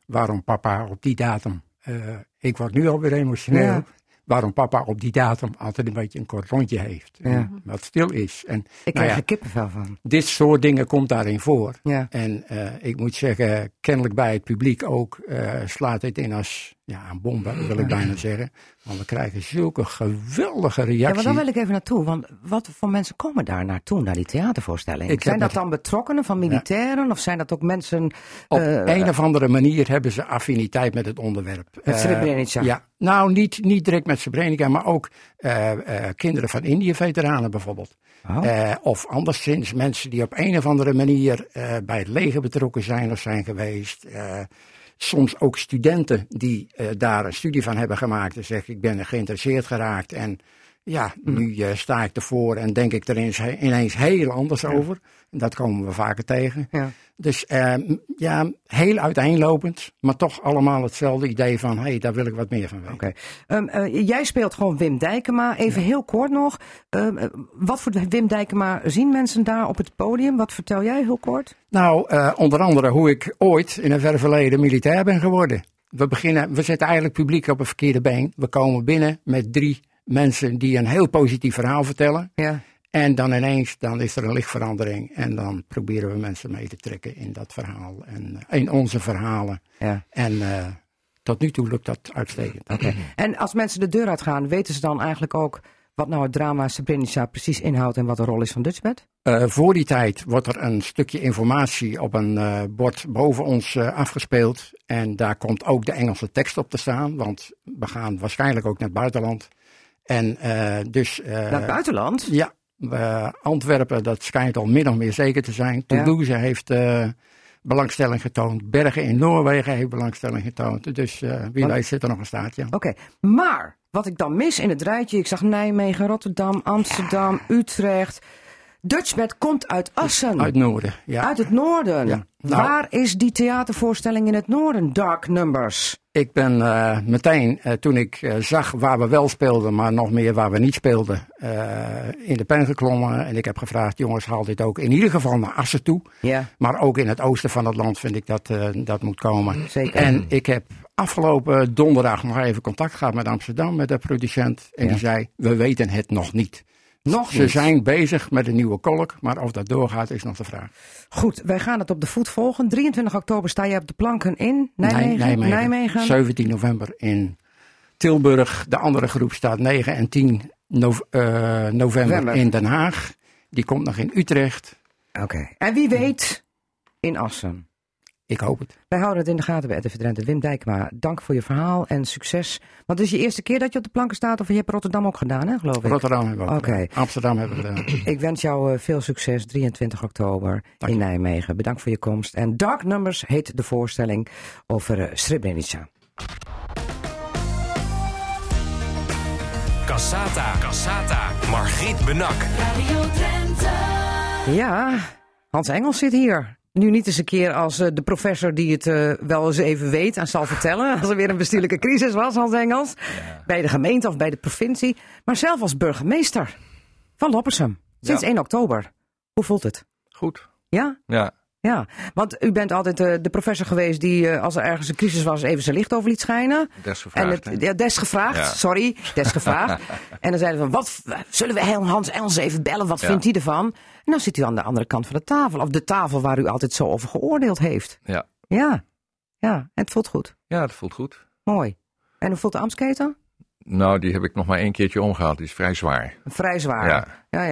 waarom papa op die datum, eh, ik word nu alweer emotioneel, Ja. waarom papa op die datum altijd een beetje een kort rondje heeft. Ja. Wat stil is. En Ik nou krijg er kippenvel van. dit soort dingen komt daarin voor. En eh, ik moet zeggen, kennelijk bij het publiek ook eh, slaat dit in als ja, een bom, wil ik bijna zeggen. Want we krijgen zulke geweldige Ja, reacties. maar dan wil ik even naartoe. Want wat voor mensen komen daar naartoe, naar die theatervoorstelling? Ik zijn dat dan betrokkenen van militairen? Of zijn dat ook mensen... Op eh, een of andere manier hebben ze affiniteit met het onderwerp. Met Eh, Srebrenica? ja, nou niet, niet direct met Srebrenica, maar ook eh, eh, kinderen van Indië-veteranen bijvoorbeeld. Oh. Eh, of anderszins mensen die op een of andere manier bij het leger betrokken zijn of zijn geweest. Soms ook studenten die daar een studie van hebben gemaakt en zeggen ik ben er geïnteresseerd geraakt. En ja, Hmm. nu eh, sta ik ervoor en denk ik er ineens, ineens heel anders over. En dat komen we vaker tegen. Ja. Dus eh, m- ja, heel uiteenlopend, maar toch allemaal hetzelfde idee van, hé, hey, daar wil ik wat meer van weten. Oké. Ehm, eh, jij speelt gewoon Wim Dijkema. Even heel kort nog. Ehm, eh, wat voor Wim Dijkema zien mensen daar op het podium? Wat vertel jij heel kort? Nou, onder andere hoe ik ooit in een ver verleden militair ben geworden. We, beginnen, we zetten eigenlijk publiek op een verkeerde been. We komen binnen met drie mensen die een heel positief verhaal vertellen. Ja. En dan ineens dan is er een lichtverandering. En dan proberen we mensen mee te trekken in dat verhaal. En eh, in onze verhalen. ja. En eh, tot nu toe lukt dat uitstekend. En als mensen de deur uitgaan, weten ze dan eigenlijk ook wat nou het drama Srebrenica precies inhoudt en wat de rol is van Dutchbed? Eh, voor die tijd wordt er een stukje informatie op een bord boven ons afgespeeld. En daar komt ook de Engelse tekst op te staan. Want we gaan waarschijnlijk ook naar het buitenland. En eh, dus. eh, Naar het buitenland? Ja, Antwerpen, dat schijnt al min of meer zeker te zijn. Ja. Toulouse heeft eh, belangstelling getoond. Bergen in Noorwegen heeft belangstelling getoond. Dus wie weet zit er nog een staatje. Oké, maar wat ik dan mis in het rijtje, ik zag Nijmegen, Rotterdam, Amsterdam, Utrecht. Dutchbed komt uit Assen. Uit het noorden, ja. Uit het noorden. Ja. Nou- Waar is die theatervoorstelling in het noorden? Dark Numbers. Ik ben eh, meteen, eh, toen ik eh, zag waar we wel speelden, maar nog meer waar we niet speelden, in de pen geklommen. En ik heb gevraagd, jongens, haal dit ook in ieder geval naar Assen toe. Ja, Maar ook in het oosten van het land vind ik dat dat moet komen. zeker. En ik heb afgelopen donderdag nog even contact gehad met Amsterdam, met de producent. En Ja. die zei, we weten het nog niet. Nog Ze niet. zijn bezig met een nieuwe kolk, maar of dat doorgaat is nog de vraag. Goed, wij gaan het op de voet volgen. 23 oktober sta je op de planken in Nijmegen. Nij- Nijmegen. 17 november in Tilburg. De andere groep staat 9 en 10 nov- eh, november November. in Den Haag. Die komt nog in Utrecht. Oké. En wie weet in Assen. Ik hoop het. Wij houden het in de gaten bij RTV Drenthe. Wim Dijkma, dank voor je verhaal en succes. Want het is je eerste keer dat je op de planken staat, of je hebt Rotterdam ook gedaan, hè, geloof ik? Rotterdam hebben we ook Oké. gedaan. Amsterdam hebben we gedaan. [CLEARS THROAT] Ik wens jou eh, veel succes 23 oktober Dank in je. Nijmegen. Bedankt voor je komst. En Dark Numbers heet de voorstelling over eh, Srebrenica. Cassata. Cassata. Margriet Benak. Radio Drenthe. Ja, Hans Engels zit hier. Nu niet eens een keer als eh, de professor die het eh, wel eens even weet en zal vertellen. Als er weer een bestuurlijke crisis was, Hans Engels. Bij de gemeente of bij de provincie. Maar zelf als burgemeester van Loppersum. Sinds Ja. 1 oktober. Hoe voelt het? Goed. Ja? Ja. Ja, want u bent altijd eh, de professor geweest die, eh, als er ergens een crisis was, even zijn licht over liet schijnen. Desgevraagd. En het, ja, desgevraagd, Ja. sorry, desgevraagd. [LAUGHS] en dan zeiden we van, wat, zullen we Hans Engels even bellen, wat Ja. vindt hij ervan? En dan zit u aan de andere kant van de tafel, of de tafel waar u altijd zo over geoordeeld heeft. Ja. Ja, ja, en het voelt goed. ja, het voelt goed. Mooi. En hoe voelt de Amsketen? Nou, die heb ik nog maar één keertje omgehaald. Die is vrij zwaar. Vrij zwaar. Ja. ja.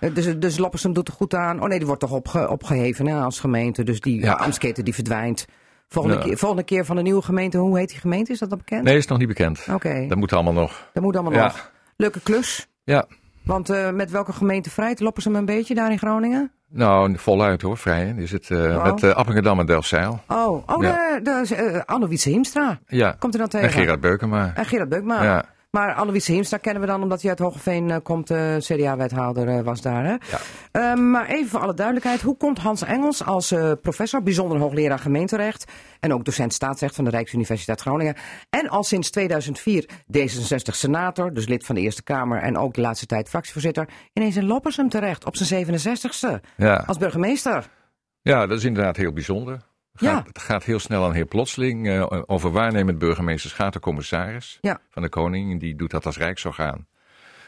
ja. Dus, dus Loppersum doet er goed aan. Oh nee, die wordt toch opge, opgeheven hè, als gemeente. Dus die Ja. Die verdwijnt. Volgende, keer, volgende keer van de nieuwe gemeente. Hoe heet die gemeente? Is dat al bekend? Nee, is nog niet bekend. Oké, Dat moet allemaal nog. dat moet allemaal Ja. nog. Leuke klus. Ja. Want eh, met welke gemeente vrijt Loppersum een beetje daar in Groningen? Nou, voluit hoor, vrij. Die zit eh, Oh. met uh, Appingedam en Delfzijl. Oh, oh Ja. de, de, eh, Anne Wietse Hiemstra. Ja. Komt er dan tegen? En Gerard Beukema. En Gerard Beukma. Ja. Maar Anne Wietse Hiemstra kennen we dan omdat hij uit Hogeveen eh, komt. eh, CDA-wethouder eh, was daar. Hè? Ja. Eh, maar even voor alle duidelijkheid. Hoe komt Hans Engels als professor, bijzonder hoogleraar gemeenterecht... en ook docent staatsrecht van de Rijksuniversiteit Groningen... en al sinds 2004 D66-senator, dus lid van de Eerste Kamer... en ook de laatste tijd fractievoorzitter... ineens in Loppersum terecht op zijn 67ste Ja. als burgemeester? ja, dat is inderdaad heel bijzonder. Ja. Gaat, Het gaat heel snel en heel plotseling. Eh, over waarnemend burgemeesters gaat de commissaris Ja. van de koning. Die doet dat als rijksorgaan.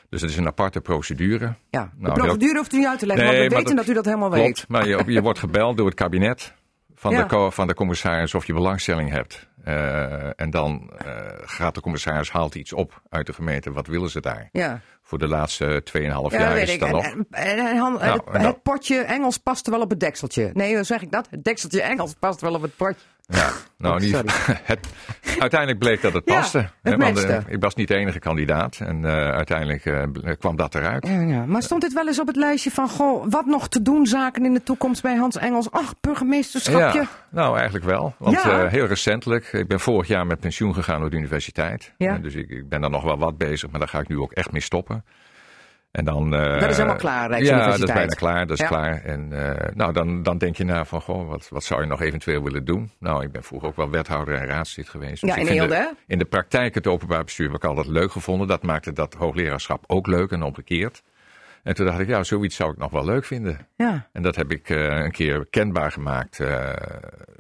Dus het is een aparte procedure. Ja, de Nou, procedure hoeft u niet uit te leggen, want we weten dat, u dat helemaal klopt, weet. Maar je, je wordt gebeld door het kabinet van, Ja. de, van de commissaris of je belangstelling hebt. Eh, en dan eh, gaat de commissaris haalt iets op uit de gemeente. Wat willen ze daar? Ja, Voor de laatste 2,5 ja jaar is het dan nog. En, en- en Han- Nou, het, en potje Engels past wel op het dekseltje. Nee, hoe zeg ik dat? Het dekseltje Engels past wel op het potje. Ja, nou, Oh, niet, [LAUGHS] het, uiteindelijk bleek dat het Ja, paste. het want, eh, ik was niet de enige kandidaat. En uiteindelijk kwam dat eruit. Ja. Maar stond dit wel eens op het lijstje van, goh, wat nog te doen zaken in de toekomst bij Hans Engels? Ach, burgemeesterschapje. Nou eigenlijk wel. Want Ja. heel recentelijk, ik ben vorig jaar met pensioen gegaan op de universiteit. Ja. Eh, dus ik, ik ben daar nog wel wat bezig, maar daar ga ik nu ook echt mee stoppen. En dan, eh, Dat is helemaal klaar, Ja, dat Rijksuniversiteit. is bijna klaar. Dat is Ja. klaar. En eh, nou, dan, dan denk je na van, goh, wat, wat zou je nog eventueel willen doen? Nou, ik ben vroeger ook wel wethouder en raadslid geweest. Dus Ja, in Eelde, de-? In de praktijk het openbaar bestuur heb ik altijd leuk gevonden. Dat maakte dat hoogleraarschap ook leuk en omgekeerd. En toen dacht ik, ja, zoiets zou ik nog wel leuk vinden. Ja. En dat heb ik eh, een keer kenbaar gemaakt. eh,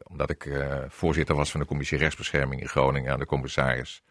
omdat ik eh, voorzitter was van de commissie rechtsbescherming in Groningen aan de commissaris.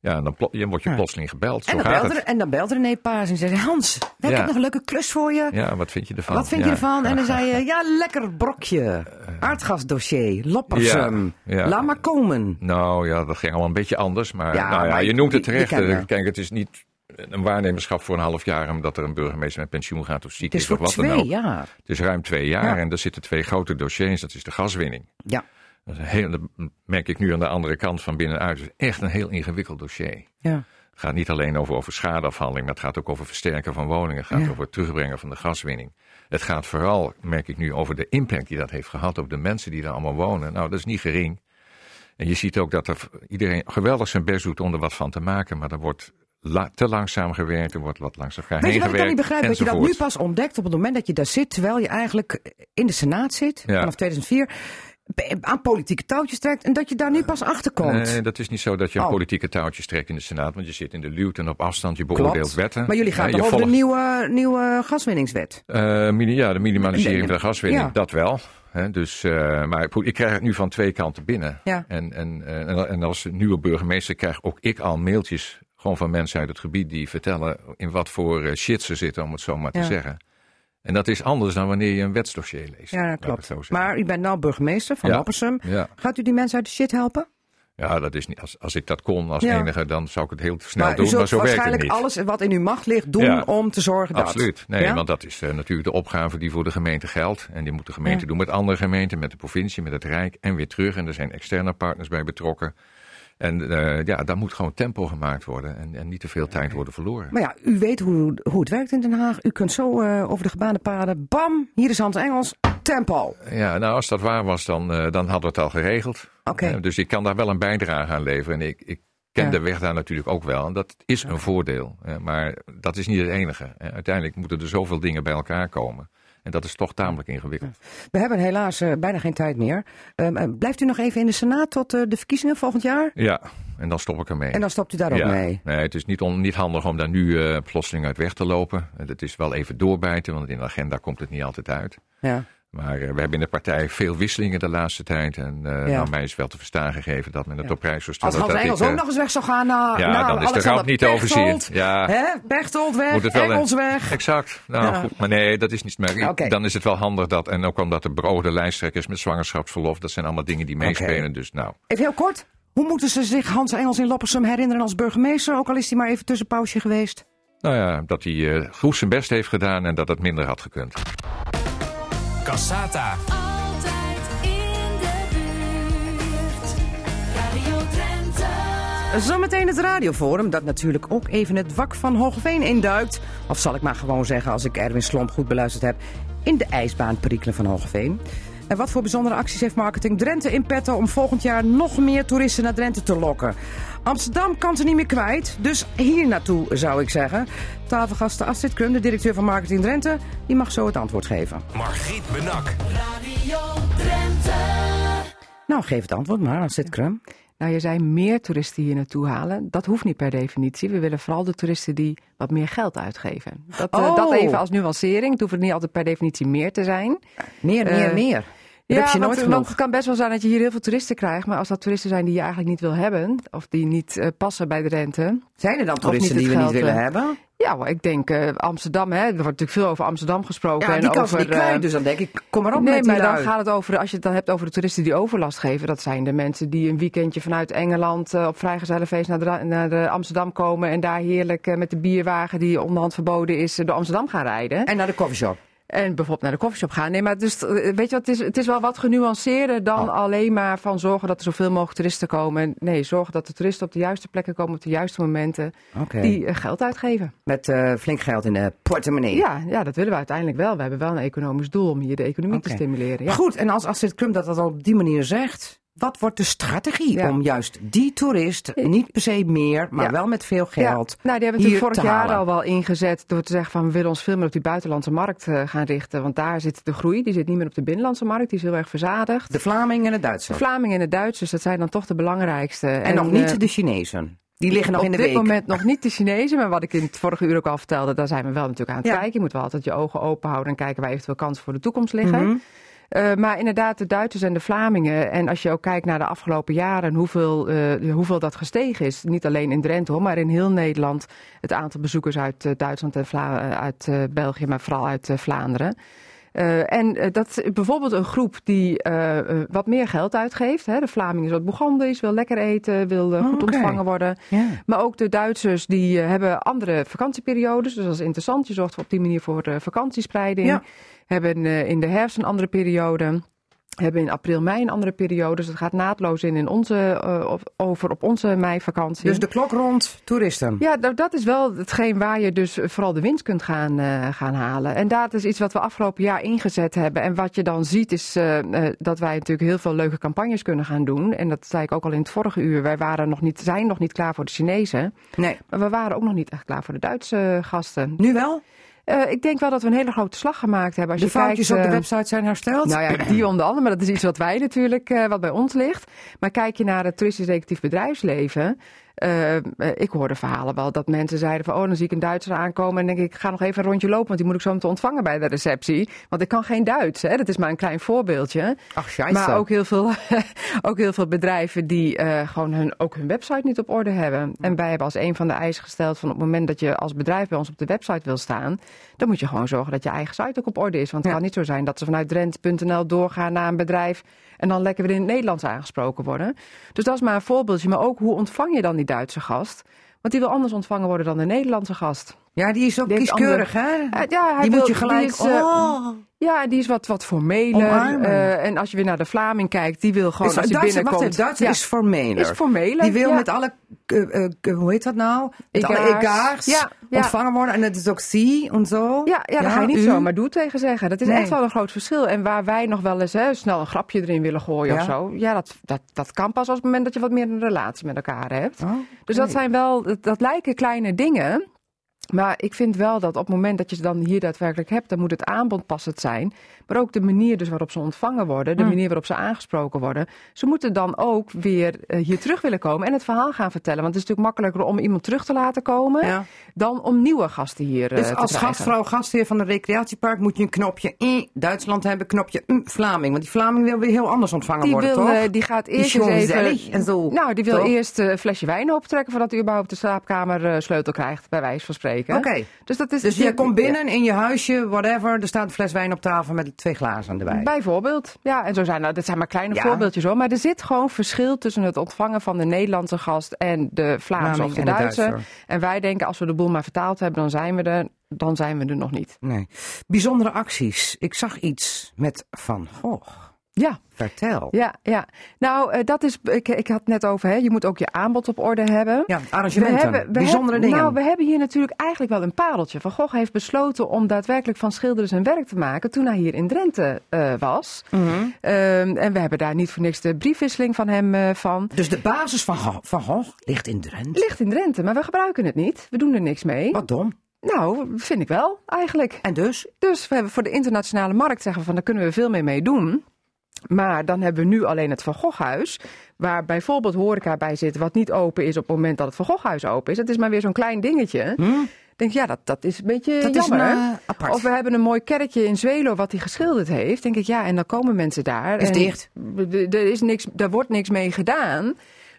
Ja, en dan je word je Ja. plotseling gebeld. Zo En dan, gaat belt het. er, en dan belt René Paas en zegt, Hans, we hebben nog een leuke klus voor je. Ja, wat vind je ervan? Wat vind je ervan? En dan zei je, [LAUGHS] ja, lekker brokje. Aardgasdossier, Loppersum. Laat maar komen. Nou ja, dat ging allemaal een beetje anders. Maar, Ja, nou ja, maar je noemt het terecht. Kijk, het is niet een waarnemerschap voor een half jaar... omdat er een burgemeester met pensioen gaat of ziek Het is of wat dan ook. jaar. Het is ruim twee jaar Ja. en er zitten twee grote dossiers. Dat is de gaswinning. Ja, Dat, is een heel, dat merk ik nu aan de andere kant van binnenuit. Het is echt een heel ingewikkeld dossier. ja. Het gaat niet alleen over, over schadeafhandeling, maar het gaat ook over versterken van woningen. Het gaat Ja. over het terugbrengen van de gaswinning. Het gaat vooral, merk ik nu, over de impact die dat heeft gehad op de mensen die daar allemaal wonen. Nou, dat is niet gering. En je ziet ook dat er iedereen geweldig zijn best doet om er wat van te maken, maar er wordt la- te langzaam gewerkt, er wordt wat langs elkaar Weet je heen wat ik dan gewerkt. niet begrijp? Dat je dat nu pas ontdekt op het moment dat je daar zit, terwijl je eigenlijk in de Senaat zit, Ja. vanaf 2004, aan politieke touwtjes trekt en dat je daar nu pas achter komt. Nee, dat is niet zo dat je Oh. politieke touwtjes trekt in de Senaat, want je zit in de luwte en op afstand, je Klopt. beoordeelt wetten. Maar jullie gaan Ja, toch je over de nieuwe, nieuwe gaswinningswet? Eh, ja, de minimalisering Nee, van de gaswinning, ja. dat wel. Dus, eh, maar ik krijg het nu van twee kanten binnen. Ja. En, en, en, en als nieuwe burgemeester krijg ook ik al mailtjes gewoon van mensen uit het gebied die vertellen in wat voor eh, shit ze zitten, om het zo maar te Ja. zeggen. En dat is anders dan wanneer je een wetsdossier leest. Ja, klopt. Maar u bent nou burgemeester van Ja. Loppersum. Ja. Gaat u die mensen uit de shit helpen? ja, dat is niet, als, als ik dat kon als Ja. enige, dan zou ik het heel snel maar doen, maar zo werkt het waarschijnlijk niet. alles wat in uw macht ligt doen Ja. om te zorgen dat. Absoluut. Nee, Ja? want dat is eh, natuurlijk de opgave die voor de gemeente geldt. En die moet de gemeente doen met andere gemeenten, met de provincie, met het Rijk en weer terug. En er zijn externe partners bij betrokken. En eh, ja, daar moet gewoon tempo gemaakt worden en, en niet te veel tijd worden verloren. Maar ja, u weet hoe, hoe het werkt in Den Haag. U kunt zo eh, over de gebaande paden. Bam, hier is Hans Engels. Tempo. Ja, nou als dat waar was, dan, eh, dan hadden we het al geregeld. Oké. Dus ik kan daar wel een bijdrage aan leveren. En ik, ik ken Ja. de weg daar natuurlijk ook wel. En dat is een voordeel. Maar dat is niet het enige. Uiteindelijk moeten er zoveel dingen bij elkaar komen. En dat is toch tamelijk ingewikkeld. We hebben helaas eh, bijna geen tijd meer. Ehm, eh, blijft u nog even in de Senaat tot eh, de verkiezingen volgend jaar? Ja, en dan stop ik ermee. En dan stopt u daar ook ja. mee. Nee, het is niet, on- niet handig om daar nu eh, plotseling uit weg te lopen. Het is wel even doorbijten, want in de agenda komt het niet altijd uit. Ja. Maar eh, we hebben in de partij veel wisselingen de laatste tijd. En Ja. nou, mij is wel te verstaan gegeven dat men het op prijs zou Als stellen. Hans dat Engels ik, ook eh, nog eens weg zou gaan naar, ja, naar dan is de ramp niet te overzien. Ja. Hè? Pechtold weg, Moet het wel, Engels weg. Exact. Nou, Ja. goed, maar nee, dat is niet meer. Dan is het wel handig dat, en ook omdat de beoogde lijsttrekkers met zwangerschapsverlof, dat zijn allemaal dingen die meespelen. Dus nou, Even heel kort. Hoe moeten ze zich Hans Engels in Loppersum herinneren als burgemeester? Ook al is hij maar even tussenpausje geweest. nou ja, dat hij goed zijn best heeft gedaan en dat het minder had gekund. Cassata. Altijd in de buurt. Radio Drenthe. Zometeen het radioforum, dat natuurlijk ook even het wak van Hoogveen induikt. Of zal ik maar gewoon zeggen, als ik Erwin Slomp goed beluisterd heb, in de ijsbaanperikelen van Hoogveen. En wat voor bijzondere acties heeft Marketing Drenthe in petto om volgend jaar nog meer toeristen naar Drenthe te lokken? Amsterdam kan ze niet meer kwijt, dus hier naartoe zou ik zeggen. Tafelgasten Astrid Krum, de directeur van Marketing Drenthe, die mag zo het antwoord geven. Margriet Benak. Radio Drenthe. Nou, geef het antwoord maar, Astrid Krum. Nou, je zei meer toeristen hier naartoe halen. Dat hoeft niet per definitie. We willen vooral de toeristen die wat meer geld uitgeven. Dat, eh, Oh. dat even als nuancering. Het hoeft niet altijd per definitie meer te zijn. Meer, meer, Eh, meer. Heb je want, nooit want genoeg. het kan best wel zijn dat je hier heel veel toeristen krijgt. Maar als dat toeristen zijn die je eigenlijk niet wil hebben. Of die niet eh, passen bij de rente. Zijn er dan toeristen die we niet willen eh, hebben? Ja, ik denk eh, Amsterdam. Hè, er wordt natuurlijk veel over Amsterdam gesproken. Ja, en die over, kwijt. Dus dan denk ik, kom maar op Nee, met die maar dan gaat het over, als je het dan hebt over de toeristen die overlast geven. Dat zijn de mensen die een weekendje vanuit Engeland op vrijgezellenfeest naar, de, naar de Amsterdam komen. En daar heerlijk met de bierwagen die onderhand verboden is door Amsterdam gaan rijden. En naar de coffeeshop. En bijvoorbeeld naar de koffieshop gaan. Nee, maar dus, eh, weet je wat, het is, het is wel wat genuanceerder dan Oh. alleen maar van zorgen dat er zoveel mogelijk toeristen komen. Nee, zorgen dat de toeristen op de juiste plekken komen op de juiste momenten. Die eh, geld uitgeven. Met eh, flink geld in de portemonnee. Ja, ja, dat willen we uiteindelijk wel. We hebben wel een economisch doel om hier de economie te stimuleren. Ja. Goed, en als Astrid Krum dat, dat op die manier zegt... Wat wordt de strategie Ja. om juist die toerist, niet per se meer, maar Ja. wel met veel geld... Ja, nou, die hebben we vorig jaar halen? al wel ingezet door te zeggen van we willen ons veel meer op die buitenlandse markt eh, gaan richten. Want daar zit de groei, die zit niet meer op de binnenlandse markt, die is heel erg verzadigd. De Vlamingen en de De Duitsers. Vlamingen en de Duitsers, dat zijn dan toch de belangrijkste. en, nog niet eh, de Chinezen. Die liggen nog op in de dit week. moment nog niet de Chinezen, maar wat ik in het vorige uur ook al vertelde, daar zijn we wel natuurlijk aan het Ja. kijken. Je moet wel altijd je ogen open houden en kijken waar eventueel kansen voor de toekomst liggen. Mhm. Eh, maar inderdaad, de Duitsers en de Vlamingen. En als je ook kijkt naar de afgelopen jaren, hoeveel, eh, hoeveel dat gestegen is. Niet alleen in Drenthe, hoor, maar in heel Nederland. Het aantal bezoekers uit eh, Duitsland en uit België, maar vooral uit Vlaanderen. Eh, en eh, dat is bijvoorbeeld een groep die eh, wat meer geld uitgeeft. Hè. De Vlamingen is wat Bourgondisch, wil lekker eten, wil Oh, goed ontvangen worden. Maar ook de Duitsers die hebben andere vakantieperiodes. Dus dat is interessant. Je zorgt op die manier voor vakantiespreiding. Ja. Hebben in de herfst een andere periode. Hebben in april, mei een andere periode. Dus het gaat naadloos in, in onze, eh, over op onze meivakantie. Dus de klok rond toeristen. Ja, nou, dat is wel hetgeen waar je dus vooral de winst kunt gaan, eh, gaan halen. En dat is iets wat we afgelopen jaar ingezet hebben. En wat je dan ziet is eh, dat wij natuurlijk heel veel leuke campagnes kunnen gaan doen. En dat zei ik ook al in het vorige uur. Wij waren nog niet, zijn nog niet klaar voor de Chinezen. Nee. Maar we waren ook nog niet echt klaar voor de Duitse gasten. Nu wel? Eh, ik denk wel dat we een hele grote slag gemaakt hebben. Als De je foutjes kijkt, op de eh, website zijn hersteld? nou ja, die onder andere, maar dat is iets wat wij natuurlijk, eh, wat bij ons ligt. Maar kijk je naar het toeristisch bedrijfsleven. Eh, eh, ik hoorde verhalen wel dat mensen zeiden van, oh, dan zie ik een Duitser aankomen en denk ik, ik ga nog even een rondje lopen, want die moet ik zo meteen ontvangen bij de receptie. Want ik kan geen Duits, hè? dat is maar een klein voorbeeldje. Ach, scheisse. Maar ook heel veel, [LAUGHS] ook heel veel bedrijven die eh, gewoon hun, ook hun website niet op orde hebben. En wij hebben als een van de eisen gesteld van op het moment dat je als bedrijf bij ons op de website wil staan, dan moet je gewoon zorgen dat je eigen site ook op orde is. Want het Ja. kan niet zo zijn dat ze vanuit Drenthe.nl doorgaan naar een bedrijf en dan lekker weer in het Nederlands aangesproken worden. Dus dat is maar een voorbeeldje. Maar ook hoe ontvang je dan die Duitse gast? Want die wil anders ontvangen worden dan de Nederlandse gast. Ja, die is ook kieskeurig, hè? Ja, hij die wil- moet je gelijk... is, oh. Ja, die is wat, wat formeler. Eh, en als je weer naar de Vlaming kijkt, die wil gewoon Is, als wacht binnenkomt... Duitser ja, is formeler. is formeler. Die wil ja. met alle, eh, hoe heet dat nou? Met alle Egaars. Ja, ontvangen worden. En het is ook zie en zo. Ja, ja, daar ga je niet u? zomaar doe tegen zeggen. Dat is Nee. echt wel een groot verschil. En waar wij nog wel eens hè, snel een grapje erin willen gooien of zo. Ja, dat, dat, dat kan pas als het moment dat je wat meer een relatie met elkaar hebt. Oh, Dus dat zijn wel, dat, dat lijken kleine dingen. Maar ik vind wel dat op het moment dat je ze dan hier daadwerkelijk hebt, dan moet het aanbod passend zijn. Maar ook de manier dus waarop ze ontvangen worden, de manier waarop ze aangesproken worden. Ze moeten dan ook weer eh, hier terug willen komen en het verhaal gaan vertellen. Want het is natuurlijk makkelijker om iemand terug te laten komen Ja. dan om nieuwe gasten hier eh, Dus te als krijgen. gastvrouw, gastheer van een recreatiepark moet je een knopje in Duitsland hebben, knopje Vlaming. Want die Vlaming wil weer heel anders ontvangen Die, worden, wil, toch? eh, die gaat eerst eens even... en zo. Nou, die wil Toch? eerst een flesje wijn optrekken voordat hij überhaupt de slaapkamer sleutel krijgt, bij wijze van spreken. Oké. Dus, dat is, Dus je komt binnen in je huisje, whatever, er staat een fles wijn op tafel met twee glazen erbij. Bijvoorbeeld. Ja, en zo zijn er, dat zijn maar kleine Ja. voorbeeldjes hoor. Maar er zit gewoon verschil tussen het ontvangen van de Nederlandse gast en de Vlaamse Vlaming of de en de Duitse. Duitser. En wij denken, als we de boel maar vertaald hebben, dan zijn we er. Dan zijn we er nog niet. Nee. Bijzondere acties. Ik zag iets met Van Gogh. Ja, Vertel. ja, ja. Nou, eh, dat is, ik, ik had het net over, hè, je moet ook je aanbod op orde hebben. Ja, arrangementen. Bijzondere hebben- dingen. Nou, we hebben hier natuurlijk eigenlijk wel een pareltje. Van Gogh heeft besloten om daadwerkelijk van schilderen zijn werk te maken toen hij hier in Drenthe eh, was. Mhm. Ehm, en we hebben daar niet voor niks de briefwisseling van hem eh, van. Dus de basis van Gogh, van Gogh ligt in Drenthe. Ligt in Drenthe, maar we gebruiken het niet. We doen er niks mee. Wat dom. Nou, vind ik wel, eigenlijk. En dus? Dus we hebben voor de internationale markt zeggen we van daar kunnen we veel meer mee doen. Maar dan hebben we nu alleen het Van Goghhuis, waar bijvoorbeeld horeca bij zit, wat niet open is op het moment dat het Van Goghhuis open is. Het is maar weer zo'n klein dingetje. Hm? denk ja, dat, dat is een beetje Dat is een. Of we hebben een mooi kerkje in Zwelo wat hij geschilderd heeft. Denk ik, ja, en dan komen mensen daar. Is en dicht. Er, is niks, daar wordt niks mee gedaan.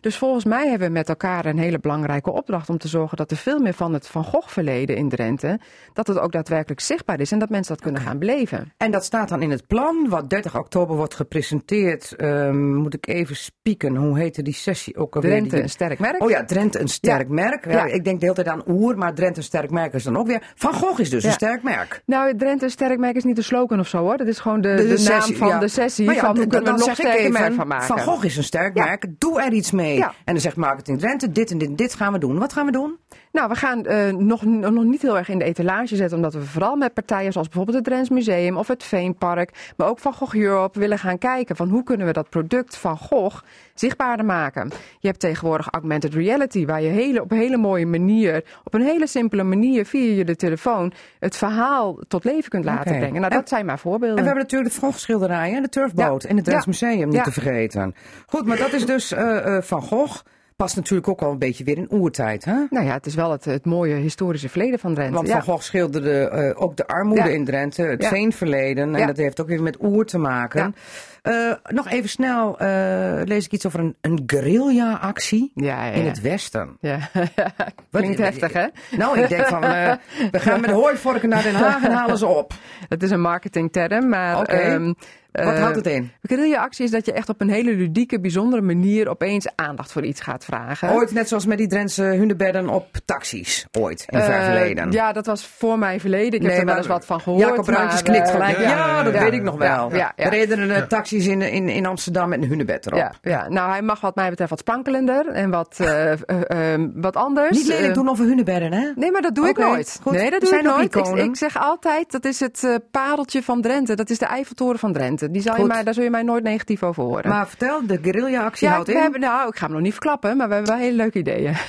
Dus volgens mij hebben we met elkaar een hele belangrijke opdracht om te zorgen dat er veel meer van het Van Gogh verleden in Drenthe, dat het ook daadwerkelijk zichtbaar is en dat mensen dat kunnen gaan beleven. En dat staat dan in het plan, wat 30 oktober wordt gepresenteerd. Ehm, moet ik even spieken, hoe heette die sessie ook alweer? Drenthe, Die- een sterk merk. Oh ja, Drenthe een sterk Ja. merk. Ja, Ja. Ik denk de hele tijd aan Oer, maar Drenthe een sterk merk is dan ook weer. Van Gogh is dus Ja. een sterk merk. Nou, Drenthe een sterk merk is niet de slogan of zo hoor. Dat is gewoon de, De- de, de naam sessie, van de sessie. Maar ja, van hoe kunnen we dan er nog zeg ik sterker merk even, van maken. Van Gogh is een sterk merk, doe er iets mee. Ja. En dan zegt Marketing Drenthe, dit en dit, en dit gaan we doen. Wat gaan we doen? Nou, we gaan eh, nog, nog niet heel erg in de etalage zetten, omdat we vooral met partijen zoals bijvoorbeeld het Drents Museum of het Veenpark, maar ook van Gogh Europe willen gaan kijken van hoe kunnen we dat product van Gogh zichtbaarder maken. Je hebt tegenwoordig augmented reality, waar je hele, op een hele mooie manier, op een hele simpele manier via je de telefoon het verhaal tot leven kunt laten brengen. Nou, En- dat zijn maar voorbeelden. En we hebben natuurlijk de Van Gogh schilderijen en de turfboot Ja. en het Drents. Museum niet Ja. te vergeten. Goed, maar dat is dus eh, eh, Van Gogh. Past natuurlijk ook al een beetje weer in oertijd, hè? Nou ja, het is wel het, het mooie historische verleden van Drenthe. Want ja. Van Gogh schilderde eh, ook de armoede Ja. in Drenthe, het Ja. veenverleden. En Ja. dat heeft ook weer met oer te maken. Eh, nog even snel eh, lees ik iets over een, een guerrilla-actie Ja, ja, in ja. het westen. Ja, [LAUGHS] Wat- klinkt heftig hè? [LAUGHS] Nou, ik denk van, we gaan met de [LAUGHS] hooivorken naar Den Haag en halen ze op. Het is een marketingterm, maar... Wat eh, houdt het in? Guerrilla-actie is dat je echt op een hele ludieke, bijzondere manier opeens aandacht voor iets gaat vragen. Ooit net zoals met die Drentse hunebedden op taxis. Ooit, in ver Eh, verleden. Ja, dat was voor mijn verleden. Ik heb er wel eens wat van gehoord. Jacob knikt eh, gelijk. Ja, dat ja, weet ik nog wel. ja, ja, ja. Er reden er taxis in, in, in Amsterdam met een hunebed erop. Ja, ja, nou hij mag wat mij betreft wat sprankelender en wat, eh, eh, eh, wat anders. Niet lelijk doen over hunebedden, hè? Nee, maar dat doe ik nooit. goed. Nee, dat doe zijn ik nooit. Ik, ik zeg altijd, dat is het pareltje van Drenthe. Dat is de Eiffeltoren van Drenthe. Die zal je mij, daar zul je mij nooit negatief over horen. Maar vertel, de guerrilla-actie ja, houdt we in. hebben, nou, ik ga hem nog niet verklappen, maar we hebben wel hele leuke ideeën. [LAUGHS]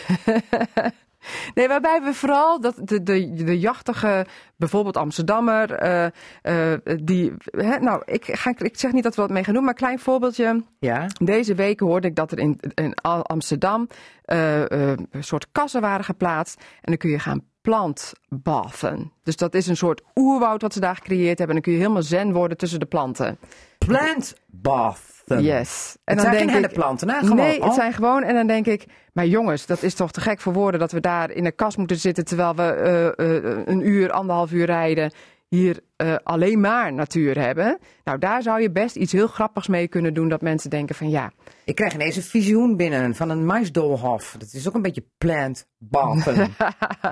Nee, waarbij we vooral dat de, de, de jachtige, bijvoorbeeld Amsterdammer, eh, eh, die, hè, nou, ik, ga, ik zeg niet dat we wat mee gaan doen, maar een klein voorbeeldje. Ja. Deze week hoorde ik dat er in, in Amsterdam eh, een soort kassen waren geplaatst. En dan kun je gaan plantbathen. Dus dat is een soort oerwoud wat ze daar gecreëerd hebben. En dan kun je helemaal zen worden tussen de planten. Plant bath. Yes. Het zijn geen hennenplanten, hè? Gewoon. nee, het zijn gewoon. En dan denk ik, maar jongens, dat is toch te gek voor woorden dat we daar in een kast moeten zitten terwijl we eh, eh, een uur, anderhalf uur rijden. Hier eh, alleen maar natuur hebben. Nou, daar zou je best iets heel grappigs mee kunnen doen. Dat mensen denken van ja, Ik krijg ineens een visioen binnen van een maisdoolhof. Dat is ook een beetje plant bathen.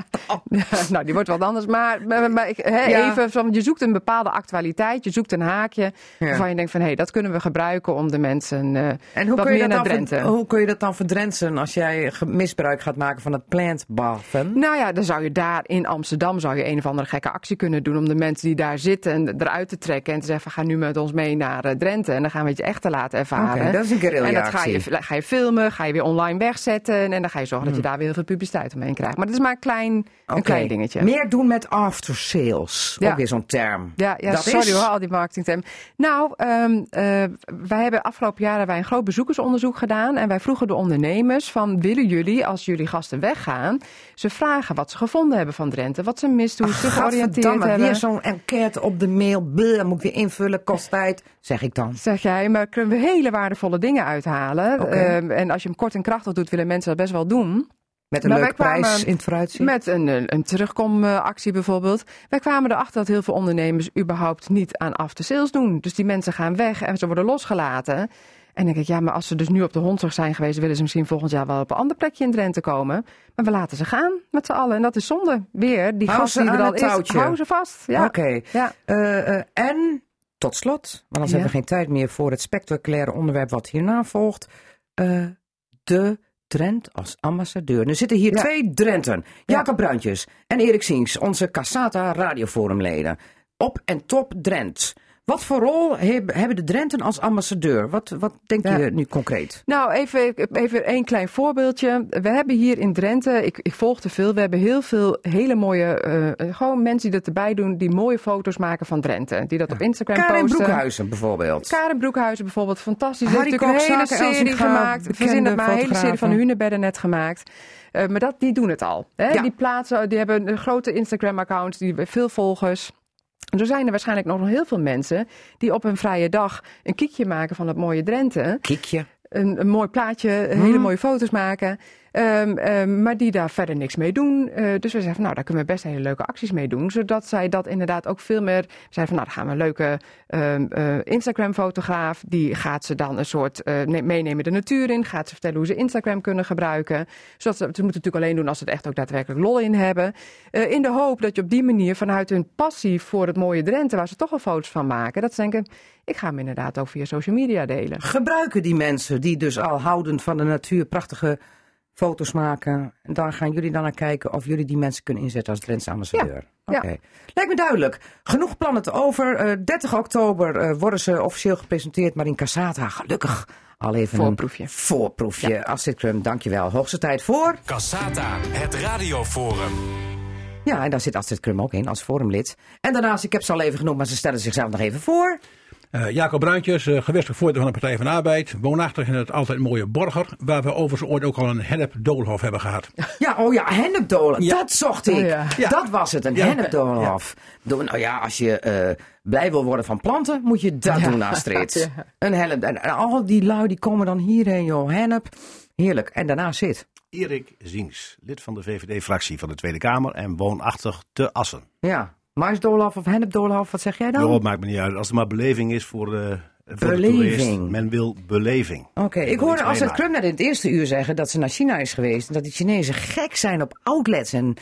[LAUGHS] nou, die wordt wat anders. Maar, maar, Ja. even, van, je zoekt een bepaalde actualiteit. Je zoekt een haakje Ja. waarvan je denkt van... hé, dat kunnen we gebruiken om de mensen eh, En hoe wat kun, je meer dat naar Drenthe. hoe kun je dat dan verdrensen als jij misbruik gaat maken van het plant bathen? Nou ja, dan zou je daar in Amsterdam zou je een of andere gekke actie kunnen doen... om de mensen die daar zitten en eruit te trekken... en te zeggen, ga nu met ons mee naar eh, Drenthe... en dan gaan we het je echt te laten ervaren. Oké, dat is een guerrilla En dat ga je, ga je filmen, ga je weer online wegzetten... en dan ga je zorgen dat je daar weer heel veel publiciteit omheen krijgt. Maar dat is maar een klein, een klein dingetje. Meer doen met after sales. Ja. Ook weer zo'n term. Ja, ja dat sorry is... hoor, al die marketingtermen. Nou, ehm, eh, wij hebben afgelopen jaar hebben wij een groot bezoekersonderzoek gedaan. En wij vroegen de ondernemers van, willen jullie, als jullie gasten weggaan, ze vragen wat ze gevonden hebben van Drenthe. Wat ze mist, hoe ze zich georiënteerd hebben. weer zo'n enquête op de mail. Bleh, moet ik weer invullen, kost [LAUGHS] tijd. Zeg ik dan. Zeg jij, maar kunnen we hele waardevolle dingen uithalen. Ehm, en als je hem kort en krachtig doet, willen mensen dat best wel doen. Met een Maar leuke prijs in het vooruitzicht. Met een, een, een terugkomactie bijvoorbeeld. Wij kwamen erachter dat heel veel ondernemers überhaupt niet aan after sales doen. Dus die mensen gaan weg en ze worden losgelaten. En dan denk ik, ja, maar als ze dus nu op de hondzorg zijn geweest, willen ze misschien volgend jaar wel op een ander plekje in Drenthe komen. Maar we laten ze gaan met z'n allen. En dat is zonde. Weer, die Hou gast die er aan al het is, touwtje. hou ze vast. Ja. Oké. Ja. Eh, eh, en tot slot, want anders Ja. hebben we geen tijd meer voor het spectaculaire onderwerp wat hierna volgt. Eh, de Drent als ambassadeur. Er zitten hier Ja. twee Drenten. Jacob Bruintjes en Erik Siens, onze Cassata radioforumleden. Op en top Drent. Wat voor rol heb- hebben de Drenten als ambassadeur? Wat, wat denk Ja. je nu concreet? Nou, even, even één klein voorbeeldje. We hebben hier in Drenthe, ik, ik volg te veel, we hebben heel veel hele mooie, eh, gewoon mensen die dat erbij doen, die mooie foto's maken van Drenthe. Die dat op Instagram Karin posten. Broekhuizen bijvoorbeeld. Karen Broekhuizen bijvoorbeeld, fantastisch. Harry Heeft natuurlijk een hele serie gemaakt. Verzin maar, een hele serie van. Hunebedden net gemaakt. Eh, maar dat, die doen het al. Hè? Ja. Die plaatsen, die hebben een grote Instagram-account, die hebben veel volgers. En er zijn er waarschijnlijk nog heel veel mensen die op een vrije dag een kiekje maken van het mooie Drenthe Kiekje. een, een mooi plaatje, Mhm. hele mooie foto's maken. Ehm, ehm, maar die daar verder niks mee doen. Eh, dus we zeggen, van, nou, daar kunnen we best hele leuke acties mee doen. Zodat zij dat inderdaad ook veel meer... Zeiden van, nou, gaan we een leuke eh, Instagram-fotograaf. Die gaat ze dan een soort eh, ne- meenemen de natuur in. Gaat ze vertellen hoe ze Instagram kunnen gebruiken. Zodat ze, ze moeten het natuurlijk alleen doen als ze het echt ook daadwerkelijk lol in hebben. In de hoop dat je op die manier vanuit hun passie voor het mooie Drenthe... waar ze toch al foto's van maken, dat ze denken... ik ga hem inderdaad ook via social media delen. Gebruiken die mensen die dus al houden van de natuur prachtige foto's maken. En daar gaan jullie dan naar kijken of jullie die mensen kunnen inzetten als Drentse ambassadeur. Ja. Oké. Lijkt me duidelijk. Genoeg plannen te over. Eh 30 oktober eh, worden ze officieel gepresenteerd, maar in Casata gelukkig al even Voorproefje. een voorproefje. Astrid Krum, dankjewel. Hoogste tijd voor. Cassata, het radioforum. Ja, en daar zit Astrid Krum ook in als forumlid. En daarnaast, ik heb ze al even genoemd, maar ze stellen zichzelf nog even voor. Eh, Jacob Bruintjes, uh, gewestigd voorzitter van de Partij van de Arbeid. Woonachtig in het altijd mooie Borger. Waar we overigens ooit ook al een hennep-doolhof hebben gehad. Ja, oh ja, hennepdolen. Ja. Dat zocht ik. Oh ja. Ja. Dat was het, een Ja. hennepdolenhof. Doe- Nou ja, als je eh, blij wil worden van planten, moet je dat doen, Astrid. [LAUGHS] Ja. Een hennep. En, al die lui die komen dan hierheen, joh. Hennep. Heerlijk. En daarna zit. Erik Ziens, lid van de VVD-fractie van de Tweede Kamer en woonachtig te Assen. Ja. Maisdolenhof of hennepdolenhof, wat zeg jij dan? Dat maakt me niet uit. Als er maar beleving is voor de, voor de Beleving. toerist. Men wil beleving. Oké, ik hoorde Astrid. Krum net in het eerste uur zeggen dat ze naar China is geweest. En dat die Chinezen gek zijn op outlets en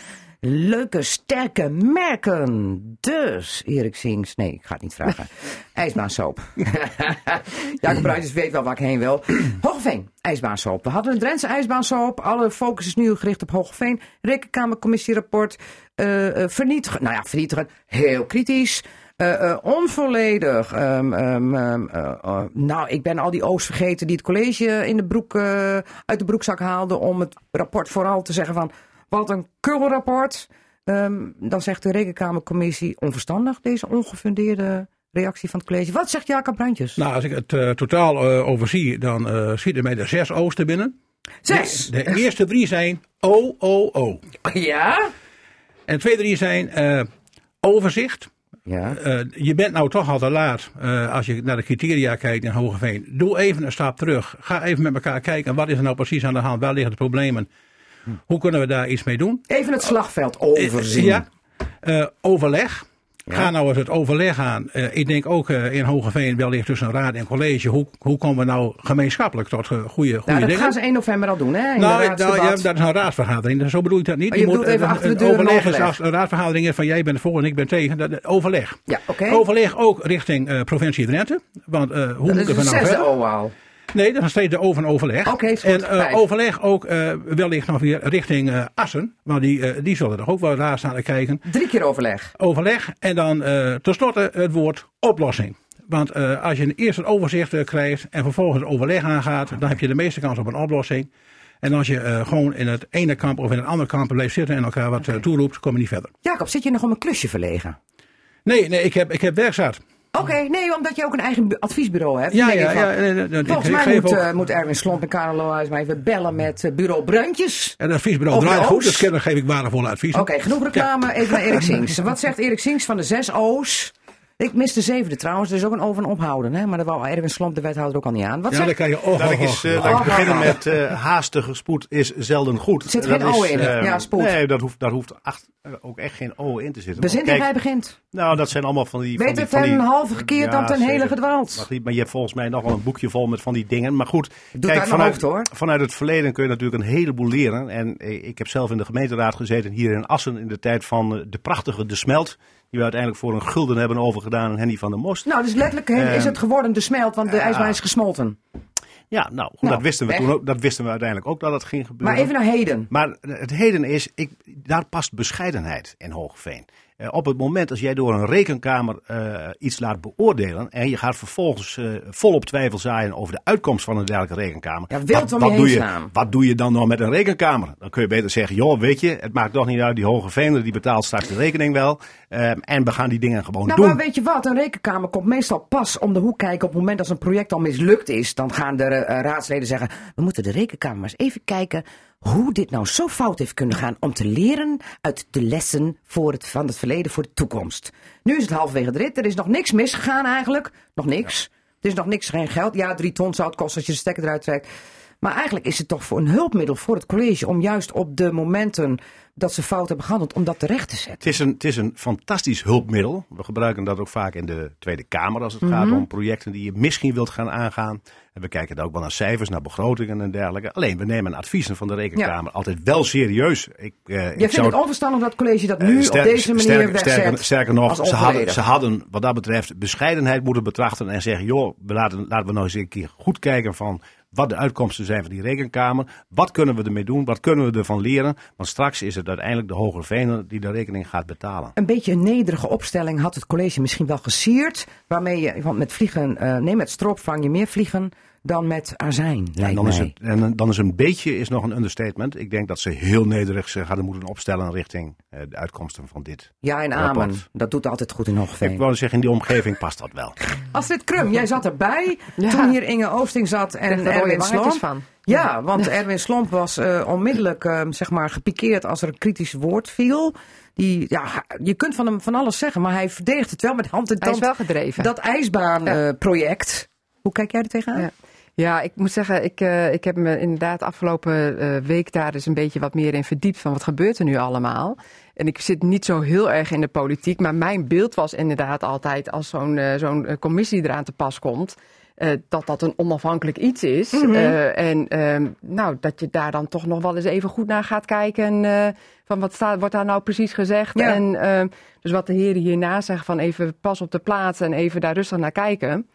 leuke, sterke merken. Dus, Erik Sings, nee, ik ga het niet vragen. [LAUGHS] IJsbaansoop. [LAUGHS] Jacob Bruijs weet wel waar ik heen wil. [CLEARS THROAT] Hoogeveen, ijsbaansoop. We hadden een Drentse ijsbaansoop. Alle focus is nu gericht op Hoogeveen. Rekenkamercommissierapport. eh eh, vernietigen. Nou ja, vernietigen. Heel kritisch. Eh, onvolledig. Ehm, ehm, ehm, eh, eh, nou, ik ben al die O's vergeten die het college in de broek, uit de broekzak haalde. om het rapport vooral te zeggen van. Wat een kulrapport. Ehm dan zegt de rekenkamercommissie onverstandig, deze ongefundeerde reactie van het college. Wat zegt Jacob Bruintjes? Nou, als ik het eh, totaal eh, overzie, dan eh schieten mij er zes O's te binnen. Zes! De, de eerste drie zijn O, O, O. Ja? En de tweede drie zijn eh, overzicht. Ja. Eh, je bent nou toch al te laat eh, als je naar de criteria kijkt in Hogeveen. Doe even een stap terug. Ga even met elkaar kijken. Wat is er nou precies aan de hand? Waar liggen de problemen? Hoe kunnen we daar iets mee doen? Even het slagveld overzien. Ja. Eh, overleg. Ga nou eens het overleg aan. Eh, ik denk ook eh, in Hogeveen wellicht tussen raad en college. Hoe, hoe komen we nou gemeenschappelijk tot goede, goede Nou, dat dingen? gaan ze 1 november al doen, hè? Nou, nou ja, dat is een raadsvergadering. Dus Zo bedoel ik dat niet. Oh, je moet, bedoelt even achter de deur overleg. is als een raadsvergadering is van jij bent voor en ik ben tegen. Dat, dat- overleg. Ja, oké. Overleg ook richting provincie Drenthe. Want hoe Dat moeten is we nou verder? O al. Nee, dat is steeds de over en overleg. Oké. En eh, overleg ook eh, wellicht nog weer richting eh, Assen. Want die, die zullen er ook wel raar staan kijken. Drie keer overleg. Overleg en dan tenslotte het woord oplossing. Want als je eerst een overzicht krijgt en vervolgens overleg aangaat, dan heb je de meeste kans op een oplossing. En als je gewoon in het ene kamp of in het andere kamp blijft zitten en elkaar wat toeroept, kom je niet verder. Jacob, zit je nog om een klusje verlegen? Nee, nee ik, heb, ik heb werkzaat. Oké, nee, omdat je ook een eigen bu- adviesbureau hebt. Ja, Dan ja, ja. nee, nee, nee, Volgens mij moet, ook- eh, moet Erwin Slomp en Karel Lohuis maar even bellen met eh, bureau Bruintjes. En het adviesbureau draait goed, O's. dus kennelijk geef ik waardevolle adviezen. Oké, genoeg reclame. Even naar Erik [LAUGHS] Sings. Wat zegt Erik Sings van de zes O's? Ik mis de zevende trouwens, er is ook een O van ophouden. Hè? Maar daar wou Erwin Slomp, de wethouder, ook al niet aan. Wat Ja, dan krijg je oh, Laat ik oh, eens, oh. eh, laat ik Oh, beginnen oh, met eh, haastige spoed is zelden goed. Zit geen O is, in, eh, ja, spoed. Nee, dat hoeft, daar hoeft acht, ook echt geen O in te zitten. Bezin Want dat kijk, hij begint. Nou, dat zijn allemaal van die... van Beter die, van ten die- halve gekeerd dan ten hele gedwaald. Mag niet, maar je hebt volgens mij nog wel een boekje vol met van die dingen. Maar goed, mijn vanuit, hoofd, hoor. vanuit het verleden kun je natuurlijk een heleboel leren. En ik heb zelf in de gemeenteraad gezeten hier in Assen in de tijd van de prachtige De Smelt. Die we uiteindelijk voor een gulden hebben overgedaan aan Henny van der Most. Nou, dus letterlijk Eh, is het geworden de smelt, want de ijsbaan is gesmolten. Ja, nou, goed, Nou, dat, wisten we weg. toen ook, dat wisten we uiteindelijk ook dat het ging gebeuren. Maar even naar heden. Maar het heden is, ik, daar past bescheidenheid in Hoogveen. Eh, op het moment als jij door een rekenkamer eh, iets laat beoordelen en je gaat vervolgens eh, volop twijfel zaaien over de uitkomst van een dergelijke rekenkamer. Ja, heen doe je, wat doe je dan nog met een rekenkamer? Dan kun je beter zeggen, joh, weet je, het maakt toch niet uit, die hoge vener die betaalt straks de rekening wel. Ehm, en we gaan die dingen gewoon Nou, doen. maar weet je wat? Een rekenkamer komt meestal pas om de hoek kijken op het moment als een project al mislukt is. Dan gaan de eh, raadsleden zeggen, we moeten de rekenkamer eens even kijken hoe dit nou zo fout heeft kunnen gaan om te leren uit de lessen voor het, van het verleden voor de toekomst. Nu is het halverwege de rit, er is nog niks misgegaan eigenlijk. Nog niks. Er is nog niks, geen geld. Ja, drie ton zou het kosten als je de stekker eruit trekt. Maar eigenlijk is het toch voor een hulpmiddel voor het college om juist op de momenten dat ze fout hebben gehandeld, om dat terecht te zetten. Het is, een, het is een fantastisch hulpmiddel. We gebruiken dat ook vaak in de Tweede Kamer als het gaat Mhm. om projecten die je misschien wilt gaan aangaan. En we kijken daar ook wel naar cijfers, naar begrotingen en dergelijke. Alleen, we nemen adviezen van de Rekenkamer altijd wel serieus. Ik, eh, Jij ik vindt zou het onverstandig dat het college dat nu Eh, ster- op deze manier sterker, wegzet? sterker, sterker nog, ze hadden, ze hadden wat dat betreft bescheidenheid moeten betrachten en zeggen: joh, we laten, laten we nou eens een keer goed kijken van wat de uitkomsten zijn van die rekenkamer. Wat kunnen we ermee doen? Wat kunnen we ervan leren? Want straks is het uiteindelijk de Hogere Vener die de rekening gaat betalen. Een beetje een nederige opstelling had het college misschien wel gesierd. Waarmee je, want met vliegen, eh, nee, met strop vang je meer vliegen dan met azijn, En dan, is het, en dan is een beetje is nog een understatement. Ik denk dat ze heel nederig zich hadden moeten opstellen richting eh, de uitkomsten van dit. Ja en rapport. amen. Dat doet altijd goed in Ik Hoogveen. wou zeggen, in die omgeving past dat wel. [LAUGHS] Astrid Krum, jij zat erbij Ja. toen hier Inge Oosting zat en Erwin Slomp. van. Ja, want Erwin Slomp was eh, onmiddellijk eh, zeg maar gepikeerd als er een kritisch woord viel. Die, ja, je kunt van hem van alles zeggen, maar hij verdedigt het wel met hand en Hij is tand. wel gedreven. Dat ijsbaanproject. Hoe kijk jij er tegenaan? Ja. Ja, ik moet zeggen, ik, eh, ik heb me inderdaad afgelopen eh, week daar eens een beetje wat meer in verdiept van wat gebeurt er nu allemaal. En ik zit niet zo heel erg in de politiek, maar mijn beeld was inderdaad altijd als zo'n eh, zo'n commissie eraan te pas komt. dat dat een onafhankelijk iets is. Eh, en ehm, nou, dat je daar dan toch nog wel eens even goed naar gaat kijken. van wat staat, wordt daar nou precies gezegd? Ja. En ehm, dus wat de heren hierna zeggen van even pas op de plaats en even daar rustig naar kijken.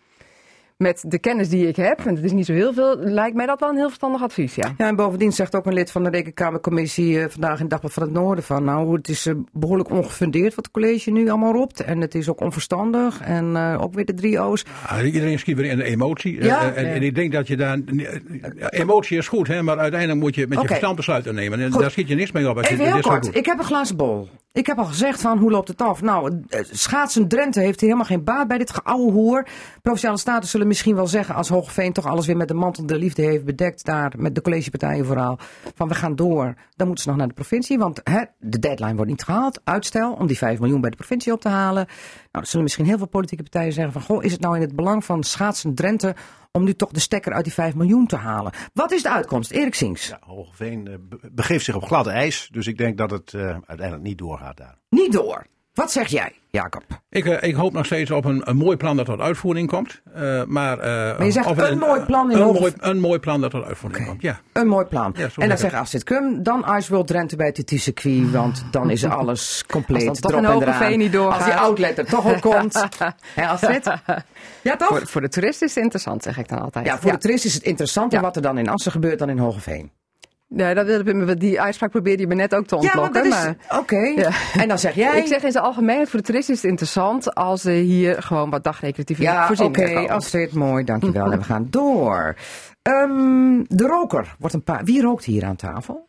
Met de kennis die ik heb, en het is niet zo heel veel, lijkt mij dat wel een heel verstandig advies, ja. Ja, en bovendien zegt ook een lid van de Rekenkamercommissie eh, vandaag in Dagblad van het Noorden van, nou, het is eh, behoorlijk ongefundeerd wat het college nu allemaal roept. En het is ook onverstandig. En eh, ook weer de drie O's. Ah, iedereen schiet weer in de emotie. Ja. En, en ik denk dat je daar. emotie is goed, hè, maar uiteindelijk moet je met je verstand besluiten nemen. En Goed. daar schiet je niks mee op. Als Even je heel dit zo kort, ik heb een glazen bol. Ik heb al gezegd van hoe loopt het af? Nou, eh, schaatsen Drenthe heeft helemaal geen baat bij dit geouwe hoer. Provinciale staten zullen misschien wel zeggen als Hoogveen toch alles weer met de mantel der liefde heeft bedekt daar met de collegepartijen vooral. Van we gaan door. Dan moeten ze nog naar de provincie, want hè, de deadline wordt niet gehaald. Uitstel om die 5 miljoen bij de provincie op te halen. Nou, dan zullen misschien heel veel politieke partijen zeggen van goh, is het nou in het belang van schaatsen Drenthe om nu toch de stekker uit die 5 miljoen te halen? Wat is de uitkomst? Erik Sings. Ja, Hogeveen eh, be- begeeft zich op gladde ijs. Dus ik denk dat het eh, uiteindelijk niet doorgaat daar. Niet door. Wat zeg jij, Jacob? Ik, eh, ik hoop nog steeds op een, een mooi plan dat tot uitvoering komt. Eh, maar, eh, Maar je zegt of een mooi plan in een Hoge- mooi, een mooi plan dat tot uitvoering komt, ja. Een mooi plan. Ja, en dan zegt Astrid Krum, dan Ice World Drenthe bij het TT-circuit, want dan is alles [LAUGHS] compleet. Als dan toch erop een en niet doorgaat. Als die outlet er toch op komt. [LAUGHS] Hè Astrid? [LAUGHS] Ja toch? Voor, voor de toerist is het interessant, zeg ik dan altijd. ja, voor de toerist is het interessanter Ja. wat er dan in Assen gebeurt dan in Hogeveen. Ja, dat wilde ik me- die uitspraak probeerde je me net ook te Ja, ontlokken. dat is... maar Oké. Ja. En dan zeg jij... ik zeg in zijn algemeen, voor de toerist is het interessant als er hier gewoon wat dagrecreatieve Ja, oké, voorzieningen komen. Astrid, mooi, dankjewel. en we gaan door. Ehm, de roker wordt een paar... Wie rookt hier aan tafel?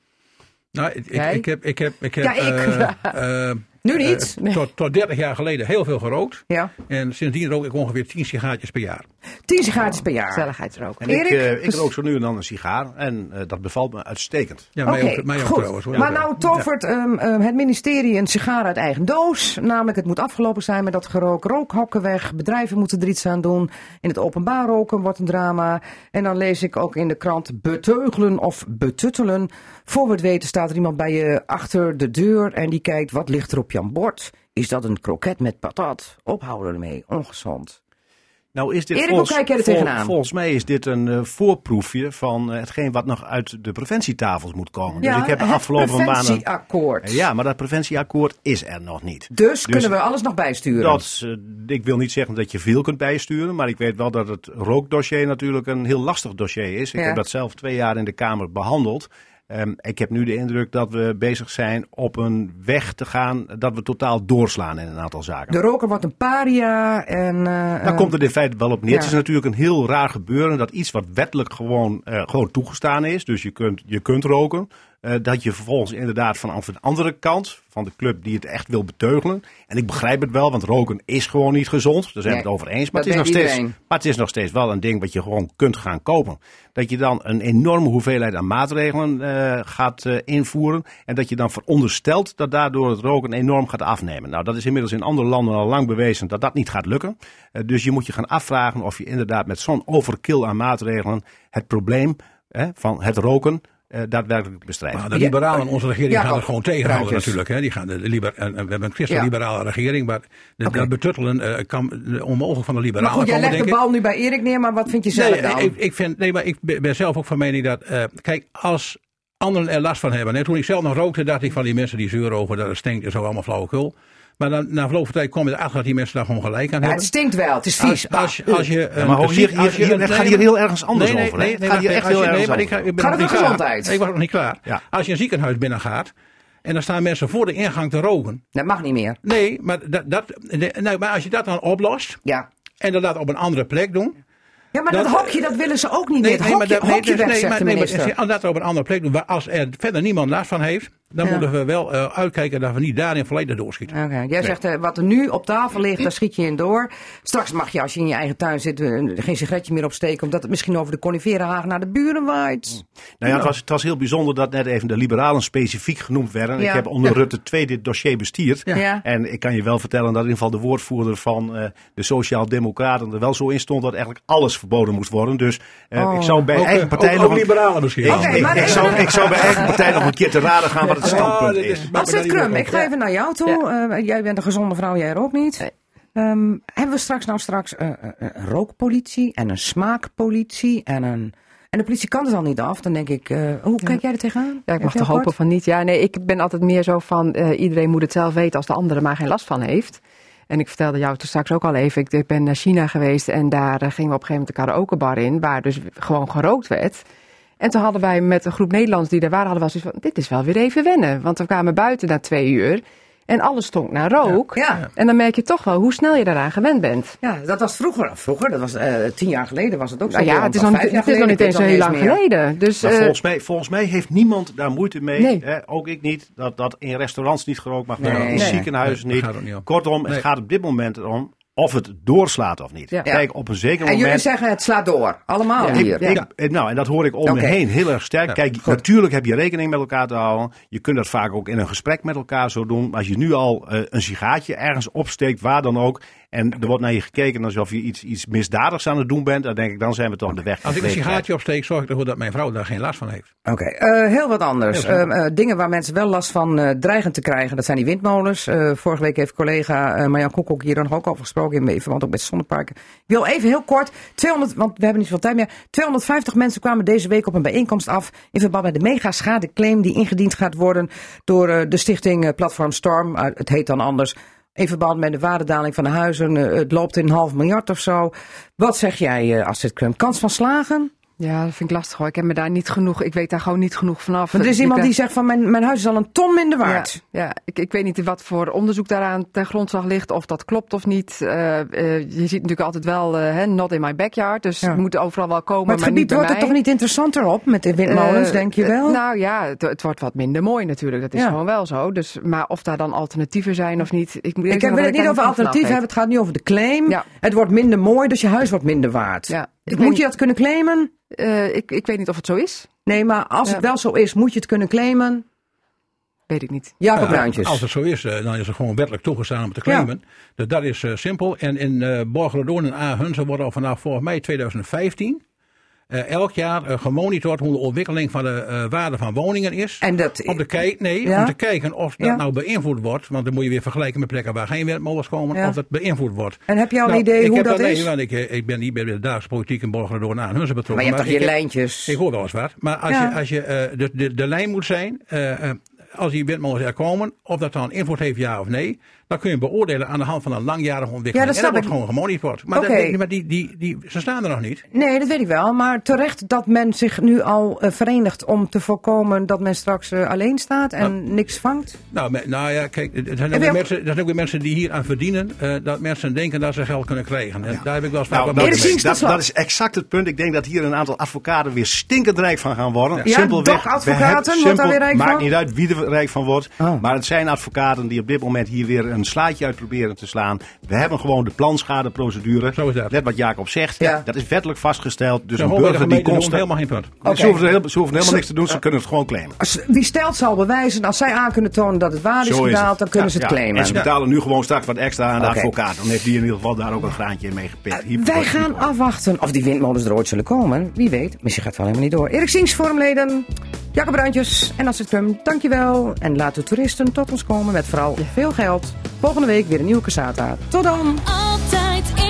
Nou, ik, ik, Jij? ik heb, ik heb, ik heb Ja, ik. eh, [LAUGHS] eh, Nu niet? eh, tot, tot 30 jaar geleden heel veel gerookt. Ja. En sindsdien rook ik ongeveer 10 sigaartjes per jaar. Tien sigaretjes per jaar. En Erik? ik, eh, ik Dus- rook zo nu en dan een sigaar. En eh, dat bevalt me uitstekend. Ja, Oké, mij ook, mij ook goed. trouwens. hoor. Maar nou tovert ehm, ehm, het ministerie een sigaar uit eigen doos. Namelijk, het moet afgelopen zijn met dat gerook. Rookhokken weg. Bedrijven moeten er iets aan doen. In het openbaar roken wordt een drama. En dan lees ik ook in de krant beteugelen of betuttelen. Voor we het weten staat er iemand bij je achter de deur. En die kijkt, wat ligt er op je bord? Is dat een kroket met patat? Ophouden ermee. Ongezond. Nou is dit Erik, volgens, hoe kijk jij er vol- tegenaan? volgens mij is dit een eh, voorproefje van eh, hetgeen wat nog uit de preventietafels moet komen. dus ik heb de het afgelopen maanden... preventieakkoord. Ja, maar dat preventieakkoord is er nog niet. Dus, kunnen we alles nog bijsturen? Dat, eh, ik wil niet zeggen dat je veel kunt bijsturen, maar ik weet wel dat het rookdossier natuurlijk een heel lastig dossier is. Ik Ja. heb dat zelf twee jaar in de Kamer behandeld. Ehm, ik heb nu de indruk dat we bezig zijn op een weg te gaan dat we totaal doorslaan in een aantal zaken. De roker wordt een paria en... eh, Daar eh, komt het in feite wel op neer. ja. Het is natuurlijk een heel raar gebeuren dat iets wat wettelijk gewoon, eh, gewoon toegestaan is, dus je kunt, je kunt roken, eh, dat je vervolgens inderdaad vanaf de andere kant, van de club die het echt wil beteugelen. En ik begrijp het wel, want roken is gewoon niet gezond. Daar zijn we Nee, het over eens. Maar het, is nog steeds, maar het is nog steeds wel een ding wat je gewoon kunt gaan kopen. Dat je dan een enorme hoeveelheid aan maatregelen eh, gaat eh, invoeren. En dat je dan veronderstelt dat daardoor het roken enorm gaat afnemen. Nou, dat is inmiddels in andere landen al lang bewezen dat dat niet gaat lukken. Dus je moet je gaan afvragen of je inderdaad met zo'n overkill aan maatregelen het probleem van het roken eh, daadwerkelijk bestrijdt. Maar de liberalen, onze regering, Ja, gaan het gewoon tegenhouden natuurlijk. Hè. Die gaan de, liber, en, en we hebben een christen-liberale regering, maar de, dat betuttelen eh, kan eh, onmogelijk van de Maar liberalen goed, jij komen, legt de bal nu bij Erik neer, maar wat vind je zelf Nee, dan? ik, ik vind, nee, maar ik ben zelf ook van mening dat, eh, kijk, als anderen er last van hebben. Hè, toen ik zelf nog rookte, dacht ik van die mensen die zeuren over dat het stinkt en zo allemaal flauwekul. Maar dan, na verloop van tijd kom je erachter dat die mensen daar gewoon gelijk aan Ja, hebben. het stinkt wel, het is vies. Als, als, je- als je, Ja, maar een- hier, hier, als je- hier- het nee, gaat hier heel ergens anders nee, nee, over. Nee, Het nee, gaat hier echt heel nee, ergens maar ik, over. Gaat gezondheid? Ik was nog niet klaar. Ja. Als je een ziekenhuis binnen gaat en dan staan mensen voor de ingang te roken. Dat mag niet meer. Nee, maar, dat, dat, nee, nou, maar als je dat dan oplost Ja. en dat op een andere plek doen. Ja, maar dat, Dat- hokje, dat willen ze ook niet meer. Het maar hokje, dat- hokje dus- weg, nee, maar- nee, maar minister. als je dat op een andere plek doen, waar als er verder niemand last van heeft, dan Ja. moeten we wel eh, uitkijken dat we niet daarin volledig doorschieten. Oké, Jij zegt eh, wat er nu op tafel ligt, daar schiet je in door. Straks mag je als je in je eigen tuin zit eh, geen sigaretje meer opsteken, omdat het misschien over de coniferenhaag naar de buren waait. Nou ja, het was, het was heel bijzonder dat net even de liberalen specifiek genoemd werden. Ja. Ik heb onder. Rutte 2 dit dossier bestierd. Ja. En ik kan je wel vertellen dat in ieder geval de woordvoerder van eh, de Sociaal-Democraten er wel zo in stond dat eigenlijk alles verboden moest worden. Dus eh, Oh. ik zou bij Ook, eigen partij ook, nog ook liberalen misschien. Ik, ik, ik zou, ik zou bij eigen partij nog een keer te raden gaan wat het standpunt dit is. krum, ik ga even naar jou toe. Eh, jij bent een gezonde vrouw, jij ook niet. Ehm, hebben we straks nou straks eh, eh, een rookpolitie en een smaakpolitie en een... En de politie kan het al niet af. Dan denk ik, eh, hoe kijk jij er tegenaan? Ja, ik mag toch hopen kort? van niet. Ja, nee, ik ben altijd meer zo van eh, iedereen moet het zelf weten als de andere maar geen last van heeft. En ik vertelde jou toen straks ook al even, ik, ik ben naar China geweest en daar gingen we op een gegeven moment de karaokebar in, waar dus gewoon gerookt werd. En toen hadden wij met een groep Nederlanders die daar waren, hadden we zoiets van, dit is wel weer even wennen. Want we kwamen buiten na twee uur en alles stonk naar rook. Ja. En dan merk je toch wel hoe snel je daaraan gewend bent. Ja, dat was vroeger. Vroeger, dat was eh, tien jaar geleden was het ook zo. Nou ja, het is nog, niet- jaar het is nog geleden, niet ik eens heel lang meer. geleden. Dus Maar eh, volgens, mij, volgens mij heeft niemand daar moeite mee. Nee. Hè? Ook ik niet. Dat, dat in restaurants niet gerookt mag worden. Nee. in Nee. ziekenhuizen Nee, niet. Kortom, Nee. het gaat op dit moment erom of het doorslaat of niet. Ja. Kijk, op een zeker En jullie moment. zeggen het slaat door. Allemaal Ja. hier. Ik, ik- nou, en dat hoor ik om Oké. me heen heel erg sterk. Kijk, natuurlijk heb je rekening met elkaar te houden. Je kunt dat vaak ook in een gesprek met elkaar zo doen. Maar als je nu al eh, een sigaartje ergens opsteekt, waar dan ook. En er wordt naar je gekeken alsof je iets, iets misdadigs aan het doen bent. Dan denk ik, dan zijn we toch de weg. Als ik een sigaartje opsteek, zorg ik ervoor dat mijn vrouw daar geen last van heeft. Oké, eh, heel wat anders. Heel. Eh, eh, dingen waar mensen wel last van eh, dreigen te krijgen, dat zijn die windmolens. Eh, vorige week heeft collega eh Marjan Koekoek hier dan ook over gesproken, in verband ook met zonneparken. Ik wil even heel kort, 200, want we hebben niet zoveel tijd meer. 250 mensen kwamen deze week op een bijeenkomst af in verband met de mega schadeclaim die ingediend gaat worden door eh, de stichting eh, Platform Storm. Eh, het heet dan anders. In verband met de waardedaling van de huizen. eh, het loopt in een half miljard of zo. Wat zeg jij, eh Astrid Krum? Kans van slagen? Ja, dat vind ik lastig hoor. Ik heb me daar niet genoeg, ik weet daar gewoon niet genoeg vanaf. Want er is iemand die zegt van mijn, mijn huis is al een ton minder waard. Ja, ja. Ik, ik weet niet wat voor onderzoek daaraan ten grondslag ligt, of dat klopt of niet. Eh, eh, je ziet natuurlijk altijd wel, hè, not in my backyard, dus Ja. het moet overal wel komen, Maar maar, het gebied niet bij wordt er toch niet interessanter op met de windmolens, denk je wel? nou ja, het, het wordt wat minder mooi natuurlijk, dat is Ja. gewoon wel zo. Dus, maar of daar dan alternatieven zijn of niet, ik moet ik heb, wil het niet over alternatief hebben, het gaat nu over de claim. Het wordt minder mooi, dus je huis wordt minder waard. Ja. Ik Moet je dat kunnen claimen? Eh, ik, ik weet niet of het zo is, Nee, maar als Ja. het wel zo is, moet je het kunnen claimen. weet ik niet. Jacob Ja, Bruintjes. Als het zo is, eh, dan is het gewoon wettelijk toegestaan om te claimen. Dus dat is eh, simpel. En in eh Borgerdoorn en Ahunzen wordt al vanaf volgens mij 2015 eh, elk jaar eh, gemonitord hoe de ontwikkeling van de eh, waarde van woningen is. En dat, Om te, nee, Ja? om te kijken of dat Ja. nou beïnvloed wordt. Want dan moet je weer vergelijken met plekken waar geen windmolens komen. Ja. Of dat beïnvloed wordt. en heb je al een Nou, idee hoe dat nee, is? want ik, ik ben niet bij de dagelijkse politiek in Borgerdoorn en Ahunzen betrokken. maar je hebt toch je heb- lijntjes? ik hoor wel eens wat. Maar als je, als je de, de, de lijn moet zijn, als die windmolens er komen, of dat dan invloed heeft ja of nee, Dat kun je beoordelen aan de hand van een langjarige ontwikkeling. Ja, dat en dat snap wordt ik. gewoon gemonitord. Maar, dat- maar die, die, die, ze staan er nog niet. Nee, dat weet ik wel. Maar terecht dat men zich nu al eh, verenigt om te voorkomen dat men straks eh, alleen staat en niks vangt. Nou, me- nou ja, kijk, er zijn, ook weer mensen, er zijn ook weer mensen die hier aan verdienen. eh, dat mensen denken dat ze geld kunnen krijgen. En daar heb ik wel eens vaak Nou, wat dat, tot dat, is exact het punt. Ik denk dat hier een aantal advocaten weer stinkend rijk van gaan worden. Ja, dokadvocaten we hebben- wordt daar weer rijk maakt van? niet uit wie er rijk van wordt. Oh. Maar het zijn advocaten die op dit moment hier weer een slaatje uit proberen te slaan. We hebben gewoon de planschadeprocedure. Zo is dat. Net wat Jacob zegt. Ja. Dat is wettelijk vastgesteld. Dus De een burger die constant... helemaal geen punt. Oké. Ze, hoeven, heel- ze hoeven helemaal niks te doen. Ze kunnen het gewoon claimen. Als die stelt zal bewijzen, als zij aan kunnen tonen dat het waar is gedaald, dan kunnen ze het ja. claimen. En ze betalen nu gewoon straks wat extra aan de advocaat. Dan heeft die in ieder geval daar ook een graantje in meegepikt. Hier- Wij gaan afwachten of die windmolens er ooit zullen komen. Wie weet, misschien gaat het wel helemaal niet door. Erik Siens, vormleden, Jacob Bruintjes en Astrid Krum, dankjewel. En laat de toeristen tot ons komen met vooral veel geld. Volgende week weer een nieuwe Casata. Tot dan! Altijd